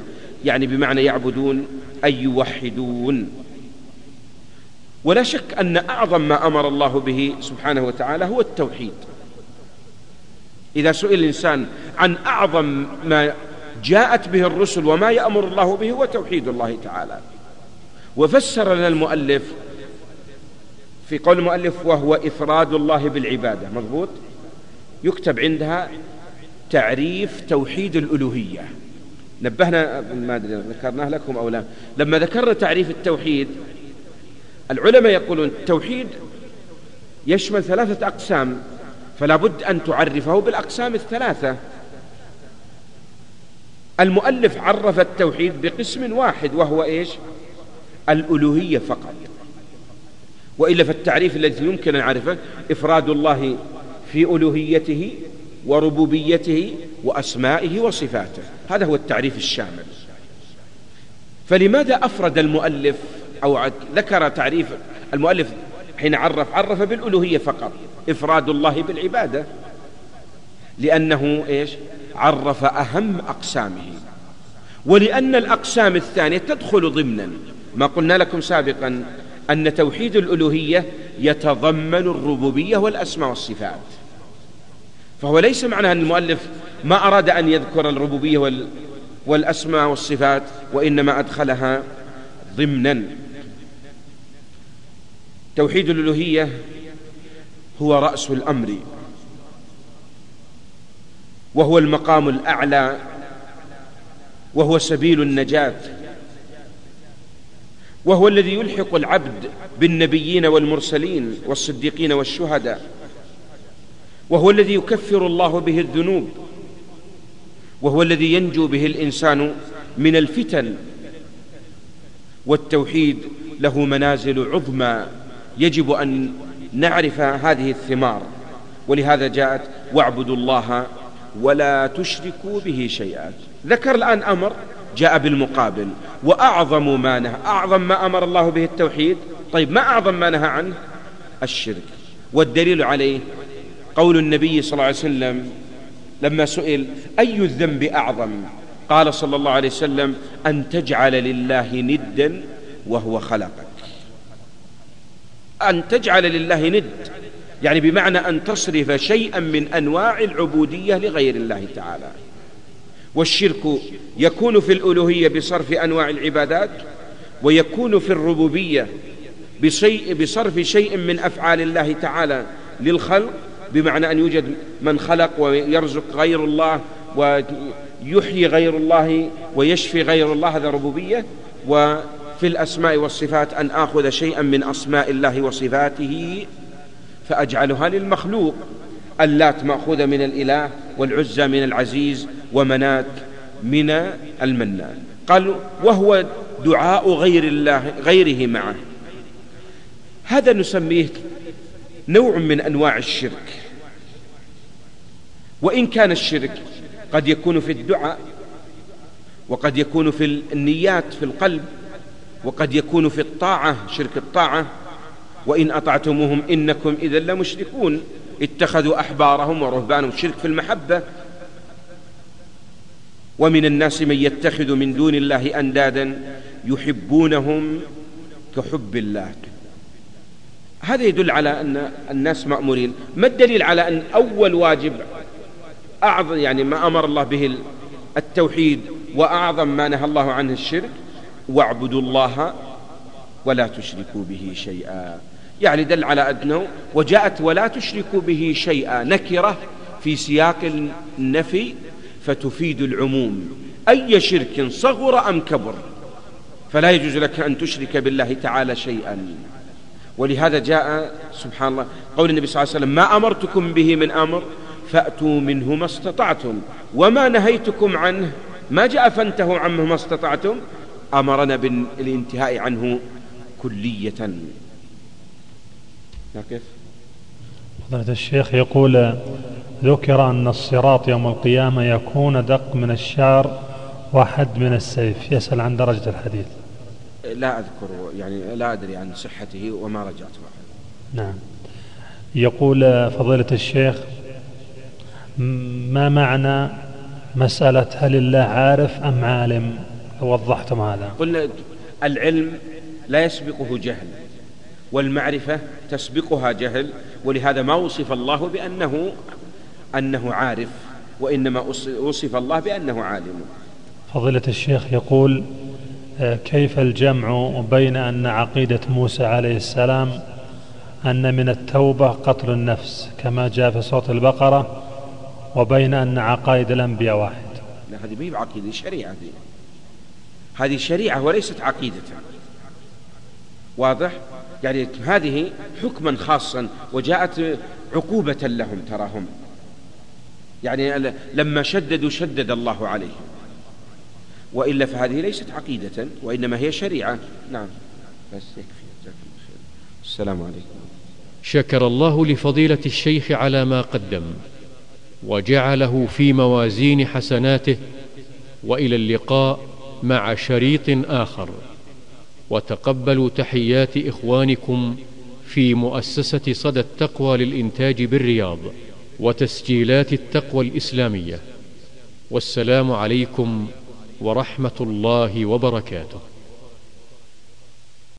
Speaker 3: يعني بمعنى يعبدون أي يوحدون. ولا شك أن أعظم ما أمر الله به سبحانه وتعالى هو التوحيد. إذا سئل الإنسان عن أعظم ما جاءت به الرسل وما يأمر الله به هو توحيد الله تعالى. وفسر لنا المؤلف في قول المؤلف وهو إفراد الله بالعبادة مضبوط؟ يكتب عندها تعريف توحيد الألوهية. نبهنا ما أدري ذكرناه لكم أو لا. لما ذكرنا تعريف التوحيد العلماء يقولون التوحيد يشمل ثلاثة أقسام فلا بد أن تعرفه بالأقسام الثلاثة. المؤلف عرف التوحيد بقسم واحد وهو إيش؟ الألوهية فقط. وإلا فالتعريف الذي يمكن أن نعرفه إفراد الله في ألوهيته وربوبيته وأسمائه وصفاته. هذا هو التعريف الشامل. فلماذا أفرد المؤلف أو ذكر تعريف المؤلف حين عرف؟ عرف بالألوهية فقط إفراد الله بالعبادة. لأنه إيش؟ عرف أهم أقسامه. ولأن الأقسام الثانية تدخل ضمنا. ما قلنا لكم سابقا أن توحيد الألوهية يتضمن الربوبية والأسماء والصفات. فهو ليس معنى أن المؤلف ما أراد أن يذكر الربوبية والأسماء والصفات وإنما أدخلها ضمنا. توحيد الألوهية هو رأس الأمر وهو المقام الأعلى وهو سبيل النجاة. وهو الذي يلحق العبد بالنبيين والمرسلين والصديقين والشهداء. وهو الذي يكفر الله به الذنوب. وهو الذي ينجو به الإنسان من الفتن. والتوحيد له منازل عظمى. يجب أن نعرف هذه الثمار. ولهذا جاءت واعبدوا الله ولا تشركوا به شيئا. ذكر الآن أمر جاء بالمقابل وأعظم ما نهى أعظم ما أمر الله به التوحيد. طيب ما أعظم ما نهى عنه؟ الشرك. والدليل عليه قول النبي صلى الله عليه وسلم لما سئل أي الذنب أعظم؟ قال صلى الله عليه وسلم أن تجعل لله ندا وهو خلقك. أن تجعل لله ند يعني بمعنى أن تصرف شيئا من أنواع العبودية لغير الله تعالى. والشرك يكون في الألوهية بصرف أنواع العبادات ويكون في الربوبية بشيء بصرف شيء من أفعال الله تعالى للخلق بمعنى أن يوجد من خلق ويرزق غير الله ويحيي غير الله ويشفي غير الله هذا ربوبية. وفي الأسماء والصفات أن آخذ شيئا من أسماء الله وصفاته فأجعلها للمخلوق. اللات مأخوذة من الإله والعزى من العزيز ومنات من المنان. قال وهو دعاء غير الله غيره معه. هذا نسميه نوع من أنواع الشرك. وإن كان الشرك قد يكون في الدعاء وقد يكون في النيات في القلب وقد يكون في الطاعة شرك الطاعة وإن أطعتموهم إنكم إذا لمشركون. اتخذوا أحبارهم ورهبانهم شرك في المحبة. ومن الناس من يتخذ من دون الله أندادا يحبونهم كحب الله. هذا يدل على أن الناس مأمورين. ما الدليل على أن أول واجب أعظم يعني ما أمر الله به التوحيد وأعظم ما نهى الله عنه الشرك؟ واعبدوا الله ولا تشركوا به شيئا. يعني دل على أنه وجاءت ولا تشركوا به شيئا نكرة في سياق النفي فتفيد العموم. أي شرك صغر أم كبر فلا يجوز لك أن تشرك بالله تعالى شيئا. ولهذا جاء سبحان الله قول النبي صلى الله عليه وسلم ما أمرتكم به من أمر فأتوا منه ما استطعتم وما نهيتكم عنه ما جاء فانتهوا عنه ما استطعتم. أمرنا بالانتهاء عنه كلية.
Speaker 4: كيف فضيلة الشيخ يقول ذكر أن الصراط يوم القيامة يكون دق من الشعر وحد من السيف. يسأل عن درجة الحديث.
Speaker 3: لا أذكر يعني لا أدري عن صحته وما رجعت
Speaker 4: نعم. يقول فضيلة الشيخ ما معنى مسألة هل الله عارف أم عالم؟ وضحتم هذا.
Speaker 3: قلنا العلم لا يسبقه جهل. والمعرفة تسبقها جهل ولهذا ما وصف الله بأنه أنه عارف وإنما وصف الله بأنه عالم.
Speaker 4: فضيلة الشيخ يقول آه، كيف الجمع بين أن عقيدة موسى عليه السلام أن من التوبة قتل النفس كما جاء في سورة البقرة وبين أن عقائد الأنبياء واحد؟
Speaker 3: لا هذه ما هي بعقيدة شريعة دي. هذه شريعة وليست عقيدة. واضح؟ يعني هذه حكما خاصا وجاءت عقوبة لهم تراهم. يعني لما شددوا شدد الله عليهم. وإلا فهذه ليست عقيدة وإنما هي شريعة. نعم. بس يكفي. السلام عليكم.
Speaker 5: شكر الله لفضيلة الشيخ على ما قدم وجعله في موازين حسناته وإلى اللقاء مع شريط آخر. وتقبلوا تحيات إخوانكم في مؤسسة صدى التقوى للإنتاج بالرياض وتسجيلات التقوى الإسلامية. والسلام عليكم ورحمة الله وبركاته.